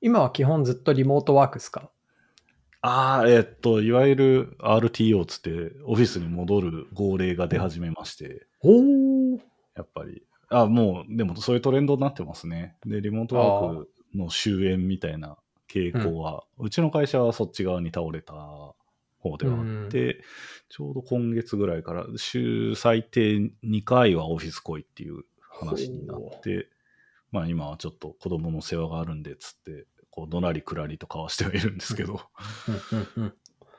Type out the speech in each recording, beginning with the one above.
今は基本ずっとリモートワークですか？ああ、えっと、いわゆる RTO つって、オフィスに戻る号令が出始めまして、おお。やっぱり。あもう、でもそういうトレンドになってますね。で、リモートワークの終焉みたいな傾向は、うちの会社はそっち側に倒れた方ではあって、ちょうど今月ぐらいから週最低2回はオフィス来いっていう話になって、まあ今はちょっと子供の世話があるんで、つって、こう、どなりくらりと交わしてはいるんですけど、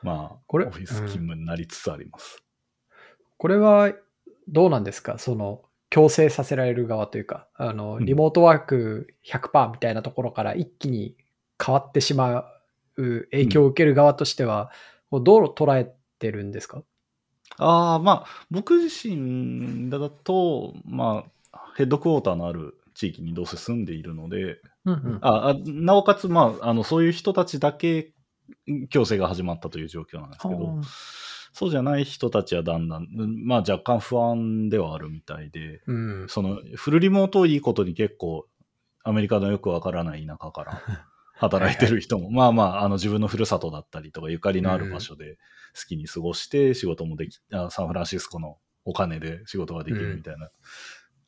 まあ、これオフィス勤務になりつつあります。これはどうなん。ですかその強制させられる側というか、あの、リモートワーク100%みたいなところから一気に変わってしまう影響を受ける側としては、こうどう捉えてるん。ですかああ、まあ、僕自身だと、まあ、ヘッドクォーターのある地域にどうせ住ん。でいるので、うんうん。ああなおかつ、まあ、あの、そういう人たちだけ強制が始まったという状況なんですけど、そうじゃない人たちはだんだん、うんまあ若干不安ではあるみたいで、うん。そのフルリモートをいいことに結構アメリカのよくわからない田舎から 働いてる人も、まあまあ、あの自分のふるさとだったりとかゆかりのある場所で好きに過ごして仕事もでき、あサンフランシスコのお金で仕事ができるみたいな、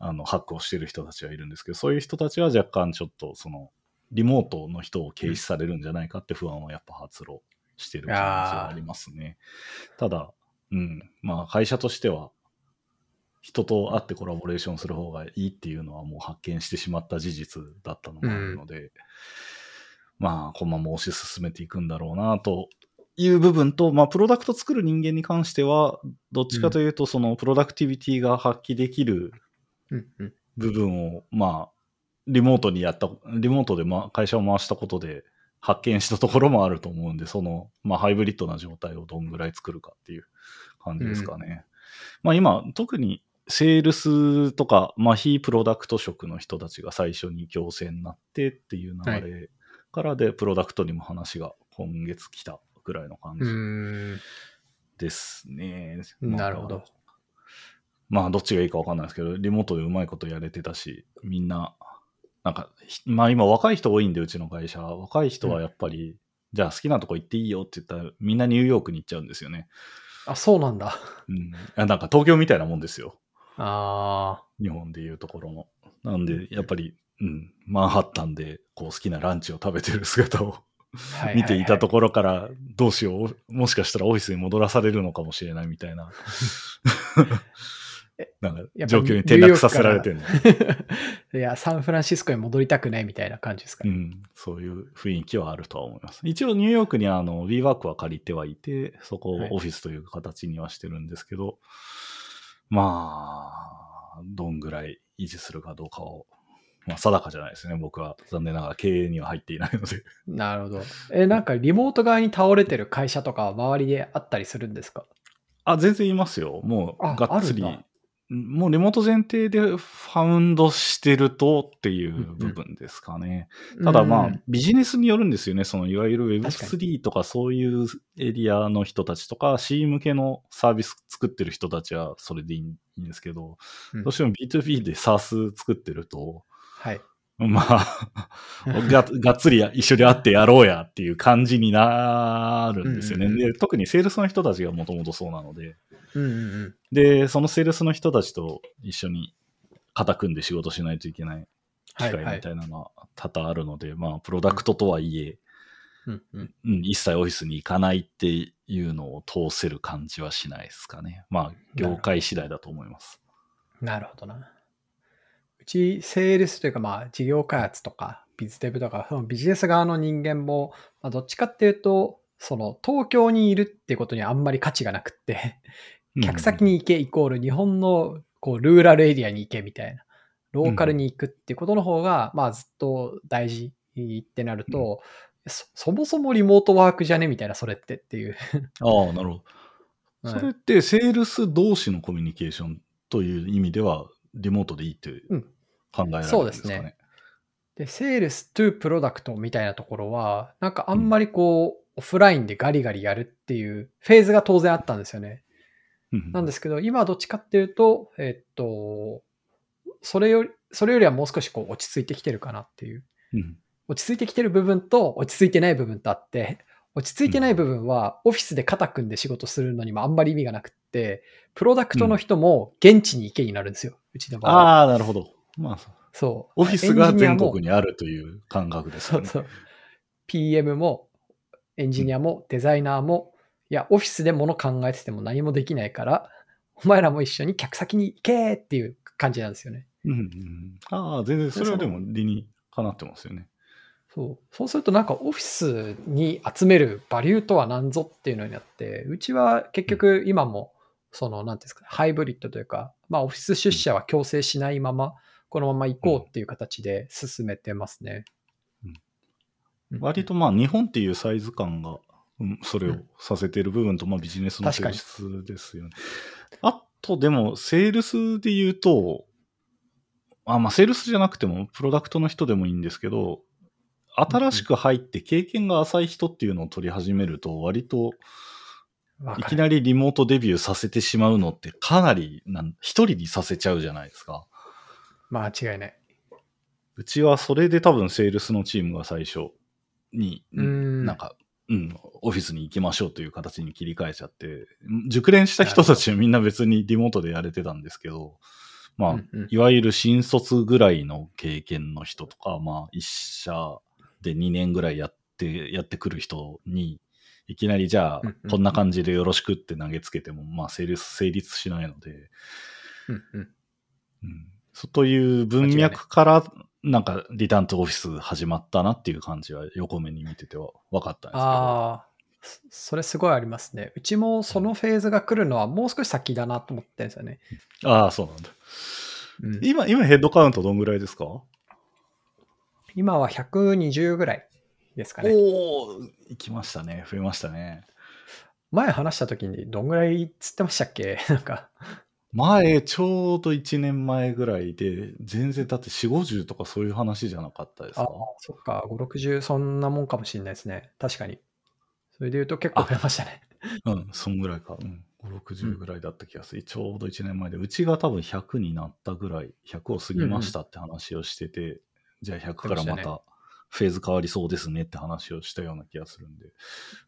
あの、ハックをしてる人たちはいるんですけど、そういう人たちは若干ちょっとその、リモートの人を軽視されるんじゃないかって不安はやっぱ発露してる感じはありますね。ただ、うん、まあ会社としては、人と会ってコラボレーションする方がいいっていうのはもう発見してしまった事実だったのもあるので、まあ、このまま推し進めていくんだろうなという部分と、まあ、プロダクト作る人間に関しては、どっちかというと、そのプロダクティビティが発揮できる。部分を、まあ、リモートにやった、リモートでま会社を回したことで発見したところもあると思うんで、その、まあ、ハイブリッドな状態をどんぐらい作るかっていう感じですかね。まあ、今、特にセールスとか、まあ、非プロダクト職の人たちが最初に強制になってっていう流れからで、プロダクトにも話が今月来たぐらいの感うじん。ですね。なるほど。まあ、どっちがいいか分かんないですけど、リモートでうまいことやれてたし、みんな、なんか、ひまあ今若い人多いんで、うちの会社。若い人はやっぱり、じゃあ好きなとこ行っていいよって言ったら、みんなニューヨークに行っちゃうんですよね。あ、そうなんだ。うん。あなんか東京みたいなもんですよ。あ日本でいうところの。なんで、やっぱり、うん、マンハッタンでこう好きなランチを食べてる姿を見ていたとこころから、どうしよう、もしかしたらオフィスに戻らされるのかもしれないみたいなえ、なんか状況に転落させられてるの。いや、サンフランシスコに戻りたくないみたいな感じですかね。うん、そういう雰囲気はあるとは思います。一応ニューヨークにあの WeWork は借りてはいて、そこをはいオフィスという形にはしてるんですけど、まあ、どんぐらい維持するかどうかを、まあ定かじゃないですね。僕は残念ながら経営には入っていないので。なるほど。え、なんかリモート側に倒れてる会社とかは周りであったりするんですか？あ、全然いますよ。もうあがっつり。もうリモート前提でファウンドしてるとっていう部分ですかね。ただまあ、うんビジネスによるんですよね。そのいわゆる確か Web3 とかそういうエリアの人たちとか C 向けのサービス作ってる人たちはそれでいいんですけど、うんどうしても B2B で SaaS 作ってると、はい。まあ が、がっつり一緒に会ってやろうやっていう感じになるんですよね。うんうんうんで特にセールスの人たちがもともとそうなので、うんうんうん。で、そのセールスの人たちと一緒に肩組んで仕事しないといけない機会みたいなのは多々あるので、まあ、プロダクトとはいえ、うんうん。うん、一切オフィスに行かないっていうのを通せる感じはしないですかね。まあ、業界次第だと思います。なるほどな。うち、セールスというか、まあ、事業開発とか、ビズデブとか、そのビジネス側の人間も、まあ、どっちかっていうと、その、東京にいるってことにあんまり価値がなくって、客先に行けイコール日本のこうルーラルエリアに行けみたいな、ローカルに行くっていうことの方が、まあずっと大事ってなると、そそもそもリモートワークじゃねみたいな、それってっていう。ああ、なるほど。はいそれって、セールス同士のコミュニケーションという意味では、リモートでいいってうん考えられるんですかね？そうですねで、セールス to プロダクトみたいなところは、なんかあんまりこう、オフラインでガリガリやるっていうフェーズが当然あったんですよね。うんなんですけど、今はどっちかっていうと、えっと、それより、それよりはもう少しこう落ち着いてきてるかなっていう。うん落ち着いてきてる部分と落ち着いてない部分とあって、落ち着いてない部分はオフィスで肩組んで仕事するのにもあんまり意味がなくって、プロダクトの人も現地に行けになるんですよ。うちの場合。ああ、なるほど。まあ、そう。オフィスが全国にあるという感覚ですよね。そうそう。PM もエンジニアもデザイナーも、いや、オフィスで物考えてても何もできないから、お前らも一緒に客先に行けっていう感じなんですよね。うんうん、ああ、全然、それはでも理にかなってますよね。そう。そうするとなんかオフィスに集めるバリューとは何ぞっていうのになって、うちは結局今も、その、なんていうんですか、ハイブリッドというか、まあオフィス出社は強制しないまま、このまま行こうっていう形で進めてますね。うんうん割とまあ、日本っていうサイズ感が、うんそれをさせている部分と、まあ、ビジネスの性質ですよね。あと、でも、セールスで言うと、あ、まあ、セールスじゃなくても、プロダクトの人でもいいんですけど、新しく入って経験が浅い人っていうのを取り始めると、割と、いきなりリモートデビューさせてしまうのって、かなりなん、一人にさせちゃうじゃないですか。間違いない。うちはそれで多分セールスのチームが最初に、うんなんか、うん、オフィスに行きましょうという形に切り替えちゃって、熟練した人たちはみんな別にリモートでやれてたんですけど、まあ、うんうん。いわゆる新卒ぐらいの経験の人とか、まあ、一社で2年ぐらいやって、やってくる人に、いきなりじゃあうんうん、こんな感じでよろしくって投げつけても、まあ、成立、成立しないので、うんうん。うん、そうという文脈から、なんか、リターンとオフィス始まったなっていう感じは横目に見てては分かったんですけど。ああ、そそれすごいありますね。うちもそのフェーズが来るのはもう少し先だなと思ってるんですよね。ああ、そうなんだ。うん今、今ヘッドカウントどんぐらいですか、今は120ぐらいですかね。おお行きましたね。増えましたね。前話した時にどんぐらいつってましたっけ？なんか、前、ちょうど1年前ぐらいで、全然だって4、50とかそういう話じゃなかったですあか？そっか、5、60そんなもんかもしれないですね。確かに。それで言うと結構増えましたね。うん、そんぐらいか。うん。5、60ぐらいだった気がする。ちょうど1年前で、うちが多分100になったぐらい、100を過ぎましたって話をしてて、じゃあ100からまたたフェーズ変わりそうですねって話をしたような気がするんで、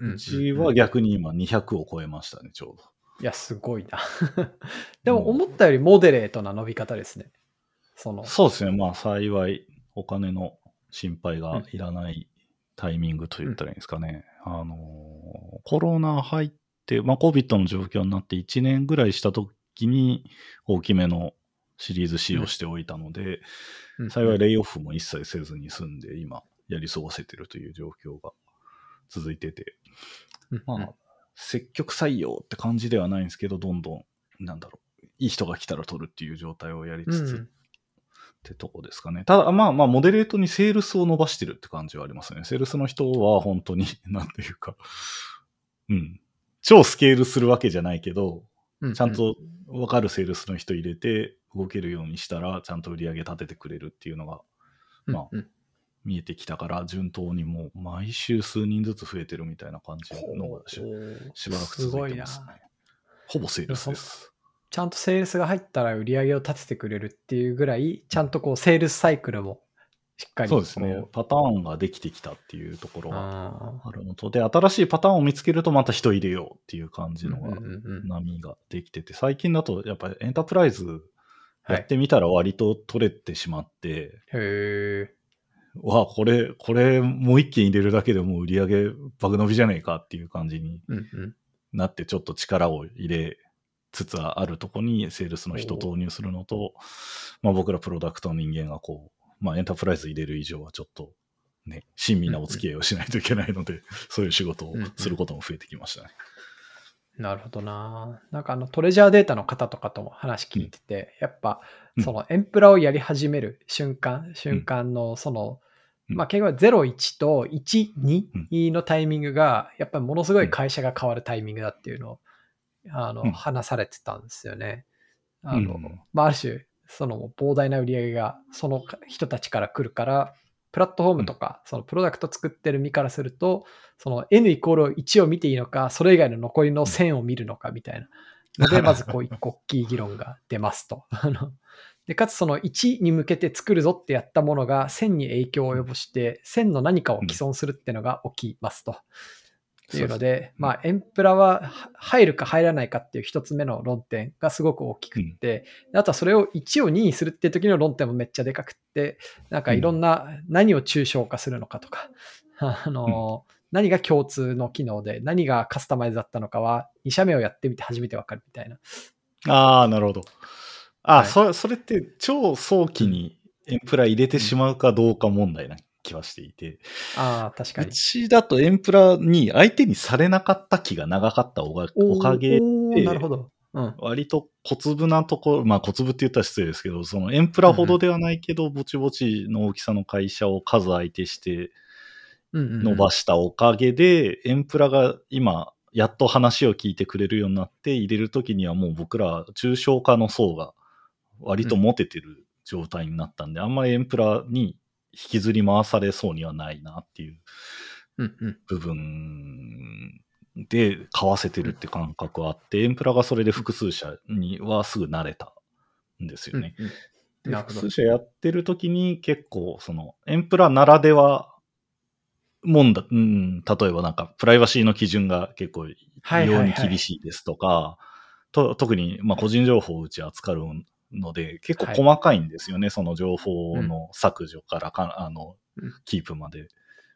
うんうちは逆に今200を超えましたね、ちょうど。いや、すごいな。でも思ったよりモデレートな伸び方ですね。その、そうですね、まあ幸い、お金の心配がいらないタイミングと言ったらいいんですかね。あのー、コロナ入って、まあ COVID の状況になって1年ぐらいした時に大きめのシリーズ C をしておいたので、うん。幸いレイオフも一切せずに済んで、今やり過ごせてるという状況が続いてて、うん。まあ、積極採用って感じではないんですけど、どんどん、なんだろう、いい人が来たら取るっていう状態をやりつつ、うんってとこですかね。ただ、まあまあ、モデレートにセールスを伸ばしてるって感じはありますね。セールスの人は本当に、なんていうか、うん。超スケールするわけじゃないけど、うちゃんとわかるセールスの人入れて動けるようにしたら、ちゃんと売り上げ立ててくれるっていうのがまあうんうん見えてきたから、順当にもう毎週数人ずつ増えてるみたいな感じのがしばらく続いてますね。ほぼセールスです。ちゃんとセールスが入ったら売り上げを立ててくれるっていうぐらい、ちゃんとこうセールスサイクルもしっかりそうですねこ。パターンができてきたっていうところがああるのと、で、新しいパターンを見つけるとまた人入れようっていう感じのが波ができてて、最近だとやっぱりエンタープライズはいやってみたら割と取れてしまって、へえ。わあ、これ、これもう一件入れるだけでもう売り上げ爆伸びじゃねえかっていう感じにうんうん。なってちょっと力を入れつつあるとこにセールスの人を投入するのと、まあ僕らプロダクトの人間がこう、まあエンタープライズ入れる以上はちょっとね、親身なお付き合いをしないといけないので、そういう仕事をすることも増えてきましたね。なるほどな。なんかあのトレジャーデータの方とかとも話聞いてて、やっぱうんそのエンプラをやり始める瞬間、瞬間のその、うんまあ結構0、1と1、2のタイミングが、やっぱりものすごい会社が変わるタイミングだっていうのを、あの、うん話されてたんですよね。あの、うんまあある種、その膨大な売り上げがその人たちから来るから、プラットフォームとか、そのプロダクト作ってる身からすると、その N イコール1を見ていいのか、それ以外の残りの1000を見るのかみたいな。ので、まずこう一個大きい議論が出ますと。あので、かつその1に向けて作るぞってやったものが1000に影響を及ぼして、1000の何かを既存するっていうのが起きますと。っていうので、まあ、エンプラはは入るか入らないかっていう一つ目の論点がすごく大きくって、であとはそれを1を2にするっていう時の論点もめっちゃでかくって、なんかいろんな何を抽象化するのかとか、あの、何が共通の機能で何がカスタマイズだったのかは2社目をやってみて初めてわかるみたいな。ああ、なるほど。あ、はいそれ、それって超早期にエンプラ入れてしまうかどうか問題な気はしていて、ああ、確かうに。ちだとエンプラに相手にされなかった気が長かったおがおかげでなるほど。うん。割と小粒なところ、まあ小粒って言ったら失礼ですけど、そのエンプラほどではないけど、ぼちぼちの大きさの会社を数相手してうんうんうん伸ばしたおかげで、エンプラが今、やっと話を聞いてくれるようになって、入れるときにはもう僕ら抽象化の層が割と持ててる状態になったんで、あんまりエンプラに引きずり回されそうにはないなっていううんうん。部分で買わせてるって感覚はあって、エンプラがそれで複数社にはすぐ慣れたんですよね。うんうんで複数社やってる時に結構そのエンプラならではもんだ、うん、例えばなんかプライバシーの基準が結構異はいはいはい様に厳しいですとか、と特にまあ個人情報をうち扱うので結構細かいんですよね、その情報の削除からか、あのうんキープまで。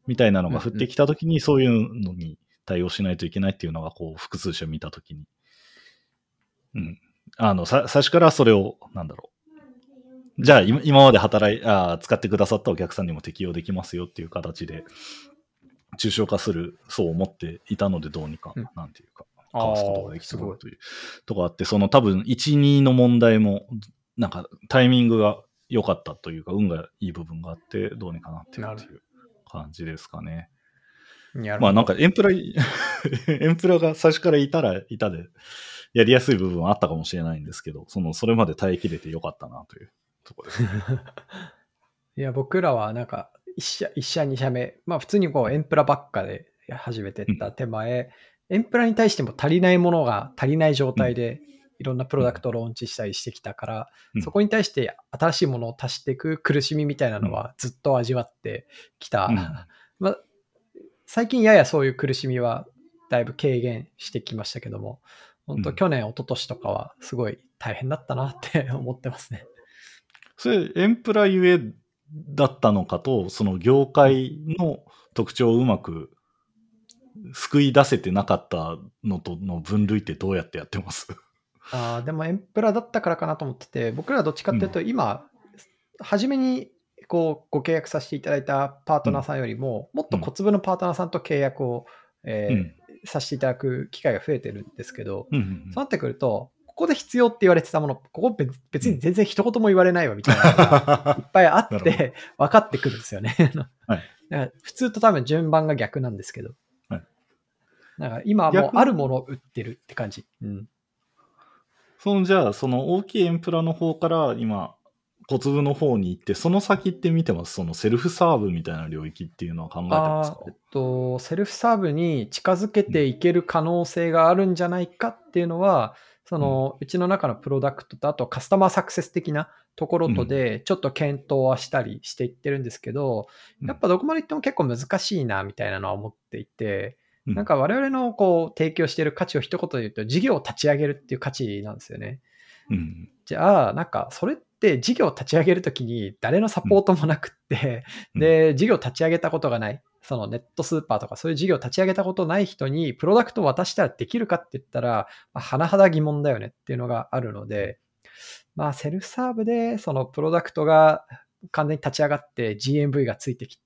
みたいなのが降ってきた時にそういうのに対応しないといけないっていうのがこう複数社見た時に。うん。あの、さ最初からそれを、なんだろう。じゃあ、今今まで働いあー、使ってくださったお客さんにも適用できますよっていう形で、抽象化する層を持っていたので、どうにか、うんなんていうか、かわすことができたあーすごないというとこあって、その多分、1、2の問題も、なんか、タイミングが良かったというか、運がいい部分があって、どうにかなってるっていう感じですかね。まあなんかエンプラ、エンプラが最初からいたらいたで、やりやすい部分はあったかもしれないんですけど、その、それまで耐えきれてよかったなというところですね。いや、僕らはなんか、一社、一社、二社目、まあ普通にこう、エンプラばっかで始めてった手前、エンプラに対しても足りないものが足りない状態で、いろんなプロダクトをローンチしたりしてきたから、うん。そこに対して新しいものを足していく苦しみみたいなのはずっと味わってきた。うん。まあ、最近ややそういう苦しみはだいぶ軽減してきましたけども、本当うん。去年、一昨年とかはすごい大変だったなって 思ってますね。それ、エンプラゆえだったのかと、その業界の特徴をうまく救い出せてなかったのとの分類ってどうやってやってます？あーでもエンプラだったからかなと思ってて、僕らはどっちかっていうと、今、初めにこうご契約させていただいたパートナーさんよりも、もっと小粒のパートナーさんと契約を、えーうん。させていただく機会が増えてるんですけど、うんうんそうなってくると、ここで必要って言われてたもの、ここ別別に全然一言も言われないわみたいなのが いっぱいあって分かってくるんですよね。はい。普通と多分順番が逆なんですけど。はいだから今はもうあるものを売ってるって感じ。うん。そのじゃあ、その大きいエンプラの方から今、小粒の方に行って、その先って見てます？そのセルフサーブみたいな領域っていうのは考えてますか？えっと、セルフサーブに近づけていける可能性があるんじゃないかっていうのは、そのうちの中のプロダクトと、あとカスタマーサクセス的なところとで、ちょっと検討はしたりしていってるんですけど、うん。やっぱどこまで行っても結構難しいなみたいなのは思っていて、うんなんか我々のこう提供している価値を一言で言うと、事業を立ち上げるっていう価値なんですよね。うん。じゃあ、なんか、それって事業を立ち上げるときに誰のサポートもなくって、うんで、事業を立ち上げたことがない、そのネットスーパーとかそういう事業を立ち上げたことない人にプロダクトを渡したらできるかって言ったら、まあ、甚だ疑問だよねっていうのがあるので、まあ、セルフサーブでそのプロダクトが完全に立ち上がって GMV がついてきて、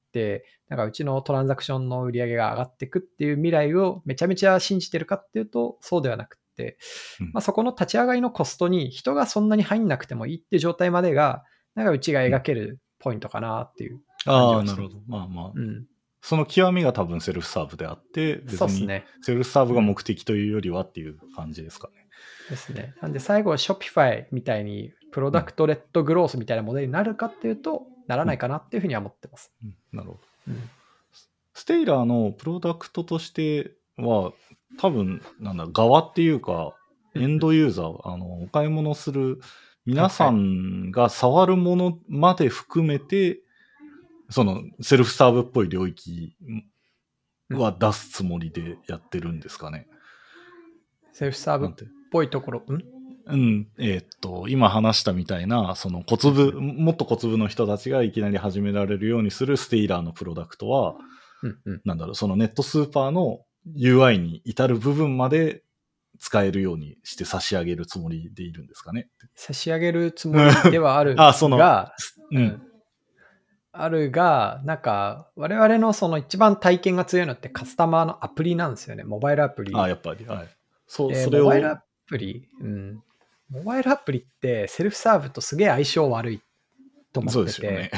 なんかうちのトランザクションの売り上げが上がっていくっていう未来をめちゃめちゃ信じてるかっていうと、そうではなくて、うんまあ、そこの立ち上がりのコストに人がそんなに入んなくてもいいっていう状態までが、なんかうちが描けるポイントかなっていう。ああ、なるほど。まあまあ、うん。その極みが多分セルフサーブであって、別にそうですね。セルフサーブが目的というよりはっていう感じですかね。ですね。なんで最後は Shopify みたいにプロダクトレッドグロースみたいなモデルになるかっていうと、ならないかなっていうふうには思ってます。うんなるほど。うんステイラーのプロダクトとしては、多分、なんだ、側っていうか、エンドユーザー、あの、お買い物する皆さんが触るものまで含めて、そのセルフサーブっぽい領域は出すつもりでやってるんですかね。セルフサーブっぽいところ、ん？うん、えーっと、今話したみたいな、その小粒、もっと小粒の人たちがいきなり始められるようにするステイラーのプロダクトは、うんうん。なんだろう、そのネットスーパーの UI に至る部分まで使えるようにして差し上げるつもりでいるんですかね。差し上げるつもりではある あそのが、ううん。あるが、なんか、我々のその一番体験が強いのってカスタマーのアプリなんですよね。モバイルアプリ。あ、やっぱり、はい。そう、でそれをモバイルアプリ、うん。モバイルアプリってセルフサーブとすげえ相性悪いと思そうってて、ですよね。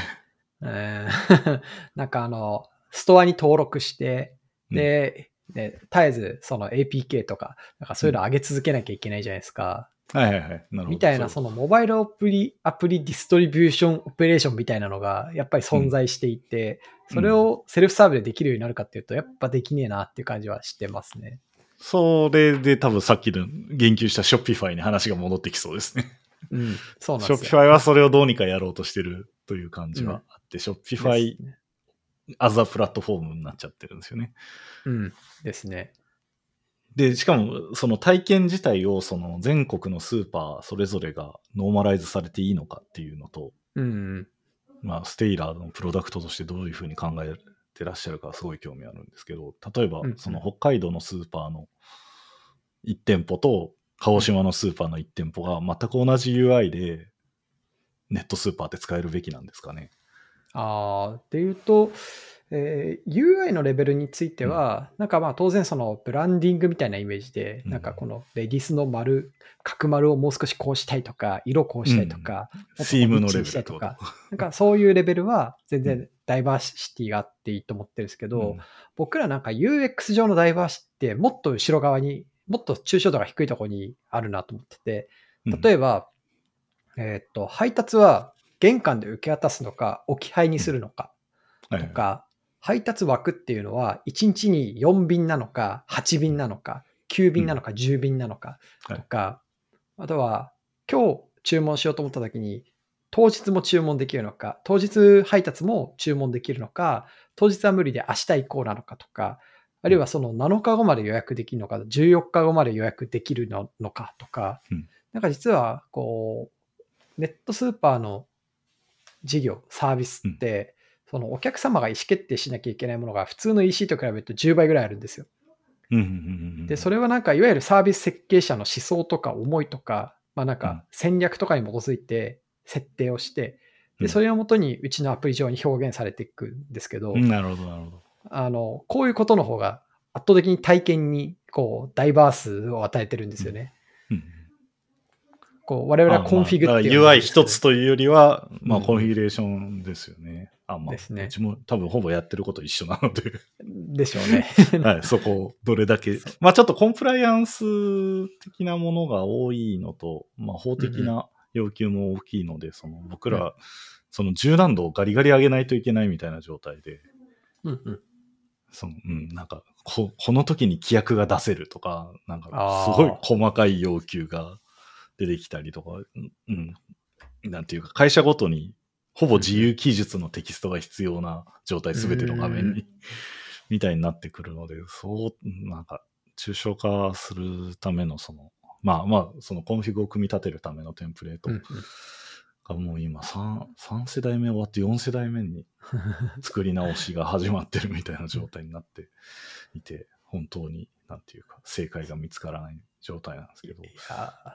えー なんかあの、ストアに登録して、で、で絶えずその APK とか、なんかそういうの上げ続けなきゃいけないじゃないですか。はいはいはい。なるほど。みたいな、そのモバイルアプリ、アプリディストリビューションオペレーションみたいなのがやっぱり存在していて、うんそれを self-serve でできるようになるかっていうと、やっぱできねえなっていう感じはしてますね。それで多分さっきの言及した Shopify に話が戻ってきそうですね。うん、そうなんショッですよ。ピファイはそれをどうにかやろうとしてるという感じはあって、ショッピファイねアザプラットフォームになっちゃってるんですよね。うん、ですね。で、しかもその体験自体をその全国のスーパーそれぞれが normalize されていいのかっていうのと、うん、まあ、ステイラーのプロダクトとしてどういうふうに考えてらっしゃるかすごい興味あるんですけど、例えばうんうん。その北海道のスーパーの1店舗と鹿児島のスーパーの1店舗が全く同じ UI でネットスーパーって使えるべきなんですかね。ああ、っていうと、えー UI のレベルについては、なんかまあ当然そのブランディングみたいなイメージで、うん。なんかこのレディスの丸、角丸をもう少しこうしたいとか、色こうしたいとか、もっとシームのレベルとかこ、なんかそういうレベルは全う然ダイバーシティがあっていいと思ってるんですけど、うん。僕らなんか UX 上のダイバーシティってもっと後ろ側に、もっと抽象度が低いところにあるなと思ってて、例えば、えーっと、配達は玄関で受け渡すのか、置き配にするのかはいとか、配達枠っていうのは1日に4便なのか、8便なのか、9便なのか、10便なのかはい。とか、あとは今日注文しようと思った時に、当日も注文できるのか、当日配達も注文できるのか、当日は無理で明日以降なのかとか、あるいはその7日後まで予約できるのか、14日後まで予約できるののかとか、うん。なんか実はこう、ネットスーパーの事業、サービスって、そのお客様が意思決定しなきゃいけないものが普通の EC と比べると10倍ぐらいあるんですよ。で、それはなんかいわゆるサービス設計者の思想とか思いとか、まあなんか戦略とかに基づいて設定をして、で、うん。それをもとにうちのアプリ上に表現されていくんですけど、うんなるほど、なるほど。あの、こういうことの方が圧倒的に体験にこうダイバースを与えてるんですよね。うん。こう我々はコンフィグあまあっていうのが UI 一つというよりは、まあ、うん。コンフィギュレーションですよね。あ、まあ、ですね。うちも多分ほぼやってること一緒なので、でしょうね。はい、そこをどれだけまあちょっとコンプライアンス的なものが多いのと、まあ法的な要求も大きいので、その僕ら、うんその柔軟度をガリガリ上げないといけないみたいな状態で、うんうん。その、うん、なんか、こ、この時に規約が出せるとか、なんかすごい細かい要求が出てきたりとか、うん、うんなんていうか、会社ごとに、ほぼ自由記述のテキストが必要な状態、すべての画面うんに、みたいになってくるので、そう、なんか、抽象化するための、その、まあまあ、そのコンフィグを組み立てるためのテンプレートがもう今3、3世代目終わって4世代目に 作り直しが始まってるみたいな状態になっていて、本当に、なんていうか、正解が見つからない状態なんですけど。いやー。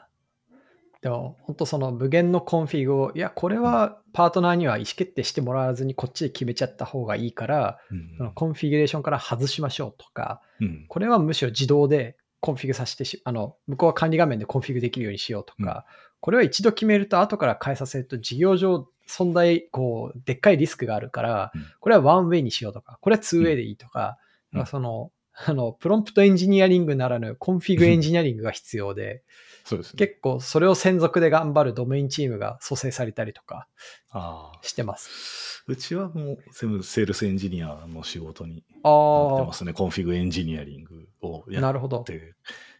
でも本当その無限のコンフィグをいやこれはパートナーには意思決定してもらわずにこっちで決めちゃった方がいいから、うん。そのコンフィギュレーションから外しましょうとかうん。これはむしろ自動でコンフィグさせてしあの向こうは管理画面でコンフィグできるようにしようとか、これは一度決めると後から変えさせると事業上存在こうでっかいリスクがあるから、うん。これはワンウェイにしようとかこれはツーウェイでいいとか,、うん。そのあのプロンプトエンジニアリングならぬコンフィグエンジニアリングが必要で、そうですね。結構それを専属で頑張るドメインチームが組成されたりとかああしてます。うちはもう全部セールスエンジニアの仕事にああなってま、すね。コンフィグエンジニアリングをやっ。て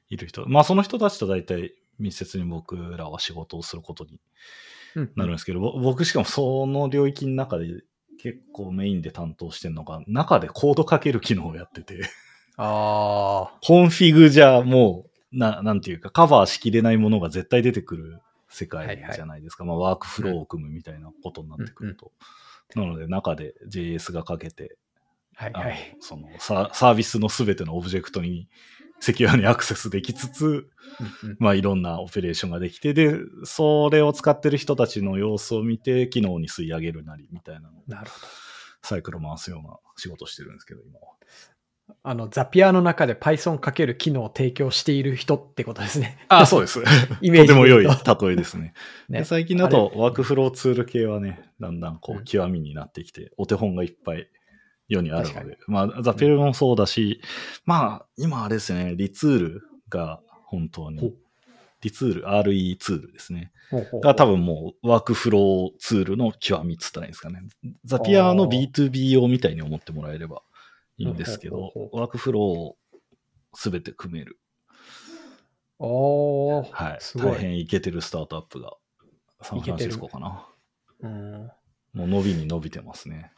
いる人。まあその人たちと大体密接に僕らは仕事をすることにうんなるんですけど、ぼ僕しかもその領域の中で結構メインで担当してるのが、中でコード書ける機能をやってて、あコンフィグじゃもう、な、なんていうか、カバーしきれないものが絶対出てくる世界じゃないですか。まあ、ワークフローを組むみたいなことになってくると。なので、中で JS が書けて、あ、はいはい。そのササービスのすべてのオブジェクトにセキュアにアクセスできつつ、うんうんまあいろんなオペレーションができて、で、それを使ってる人たちの様子を見て、機能に吸い上げるなりみたいなのをなるほど。サイクル回すような仕事をしてるんですけど、今は。あの、ザピアの中で Python かける機能を提供している人ってことですね。あ、そうです。イメージとても良い例えですね。ねで最近だとワークフローツール系はね、だんだんこうんう極みになってきて、お手本がいっぱい世にあるので、まあザピルもそうだし、まあ今あれですね、リツールが本当に、リツール、RE ツールですね。が多分もうワークフローツールの極みっつったらいいんですかね。ザピアの B2B 用みたいに思ってもらえればいいんですけどワークフローをすべて組める。おー、はい。すごい。大変イケてるスタートアップがサンフランシスコかな。うん、もう伸びに伸びてますね。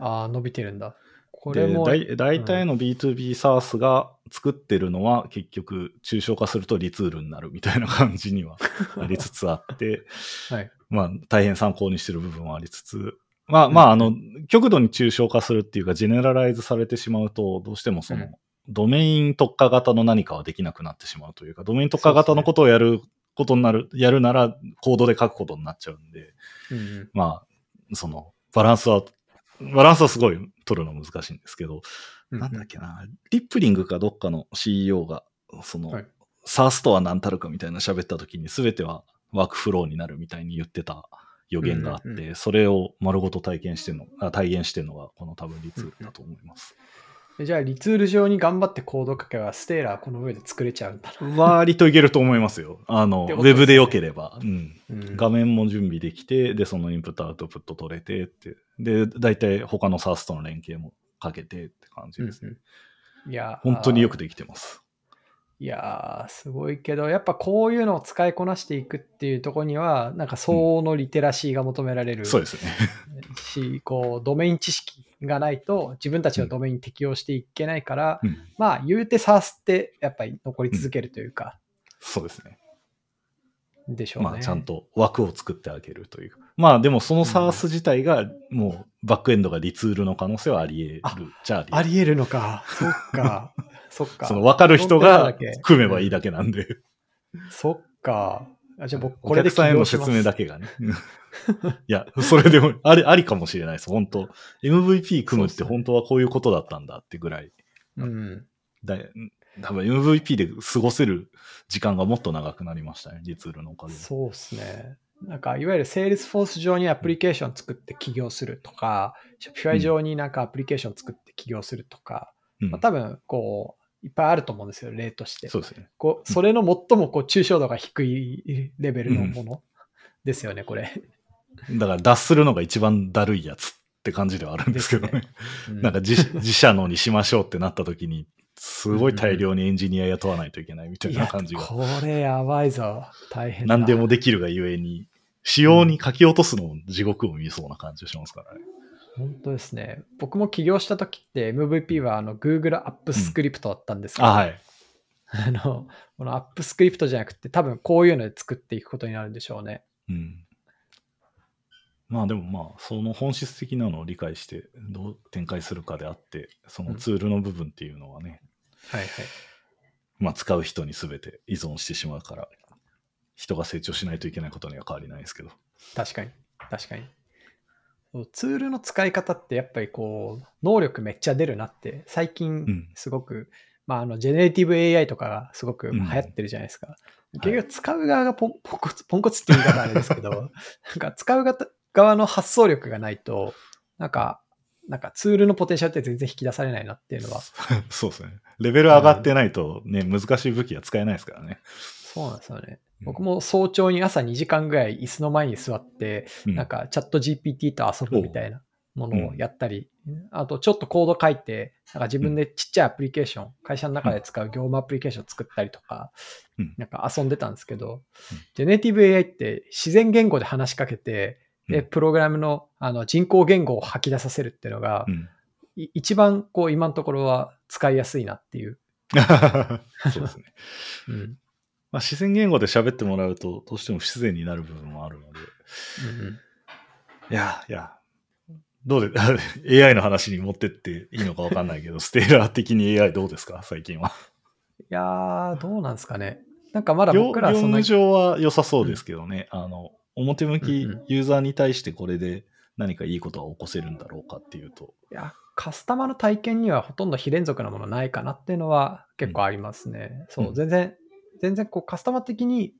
ああ、伸びてるんだ。これで、も、大大体の B2B SaaS が作ってるのは結局抽象化するとリツールになるみたいな感じにはなりつつあって、はい。まあ大変参考にしてる部分はありつつ、まあまああの、極度に抽象化するっていうか、ジェネラライズされてしまうと、どうしてもその、うん。ドメイン特化型の何かはできなくなってしまうというか、ドメイン特化型のことをやることになる、やるならコードで書くことになっちゃうんで、うんうん。まあ、その、バランスは、バランスはすごい取るの難しいんですけど、うんなんだっけな、リップリングかどっかの CEO が、その、はい。サースとは何たるかみたいな喋った時に全てはワークフローになるみたいに言ってた予言があって、うんうんそれを丸ごと体験してるの、あ体現してるのがこの多分リツールだと思います。じゃあ、リツール上に頑張ってコード書けば、ステーラーこの上で作れちゃうんだ割といけると思いますよ。あの、ねェブで良ければ。うん。な。うん画面も準備できて、で、そのインプットアウトプット取れてって、で、大体他の SARS との連携もかけてって感じですね。うんうんいや、本当によくできてます。いやー、すごいけど、やっぱこういうのを使いこなしていくっていうところには、なんか相応のリテラシーが求められるそうですね。し、こう、ドメイン知識がないと自分たちのドメインに適用していけないから、うんまあ、言うて SARS ってやっぱり残り続けるというか、そうですね。でしょうね。まあ、ちゃんと枠を作ってあげるというか。まあ、でもその SARS 自体が、もう、バックエンドがリツールの可能性はあり得る。じゃああり得るのか。そっか。そっか。その分かる人が組めばいいだけなんで。そっか。あじゃあ僕、こおれで客さんへの説明だけがね。いや、それでもあり、ありかもしれないです。本当 MVP 組むって本当はこういうことだったんだってぐらい。うん。だ多分 MVP で過ごせる時間がもっと長くなりましたね。リツールのおかげで。そうですね。なんか、いわゆる Salesforce 上にアプリケーション作って起業するとか、Shopify 上になんかアプリケーション作って起業するとか、うんまあ、多分、こう、いっぱいあると思うんですよ、例として。そうですね。こうそれの最もこう抽象度が低いレベルのものですよね、これ。だから脱するのが一番だるいやつって感じではあるんですけどね。うんなんか自自社のにしましょうってなった時に、すごい大量にエンジニア雇わないといけないみたいな感じが。これやばいぞ。大変だ。何でもできるがゆえに、仕様に書き落とすのも地獄を見そうな感じがしますからね。本当ですね。僕も起業した時って MVP はあの Google アップスクリプトだったんですけど、あ、はい。あのこのアップスクリプトじゃなくて多分こういうので作っていくことになるんでしょうね。うん。まあでもまあ、その本質的なのを理解してどう展開するかであって、そのツールの部分っていうのはね、はいはい。まあ使う人に全て依存してしまうから、人が成長しないといけないことには変わりないですけど。確かに。確かに。ツールの使い方ってやっぱりこう、能力めっちゃ出るなって、最う近んすごく、まああの、ジェネレティブ AI とかがすごくうん流行ってるじゃないですか。い結局使う側がポンコツ、ポンコツって言い方あれですけど、なんか使う側の発想力がないと、なんか、なんかツールのポテンシャルって全然引き出されないなっていうのは、そうですね。レベル上がってないとね、難しい武器は使えないですからね。そうなんですよね。うん。僕も早朝に朝2時間ぐらい椅子の前に座って、うん。なんかチャット GPT と遊ぶみたいなものをやったり、あとちょっとコード書いて、なんか自分でちっちゃいアプリケーション、会社の中で使う業務アプリケーションを作ったりとか、うん。なんか遊んでたんですけど、うん。ジェネティブ AI って自然言語で話しかけて、で、うんプログラムのあの人工言語を吐き出させるっていうのが、うん。い一番こう今のところは使いやすいなっていう。そうですね。うん。うんまあ、自然言語で喋ってもらうと、どうしても不自然になる部分もあるので。うんいや、いや、どうで、AI の話に持ってっていいのかわかんないけど、ステーラー的に AI どうですか？最近は。いやー、どうなんですかね。なんかまだ業僕らはその業務、上は良さそうですけどね。あの、表向きユーザーに対してこれで何かいいことは起こせるんだろうかっていうと。いや、カスタマーの体験にはほとんど非連続なものないかなっていうのは結構ありますね。そうう、ん全然、全然こうカスタマー的に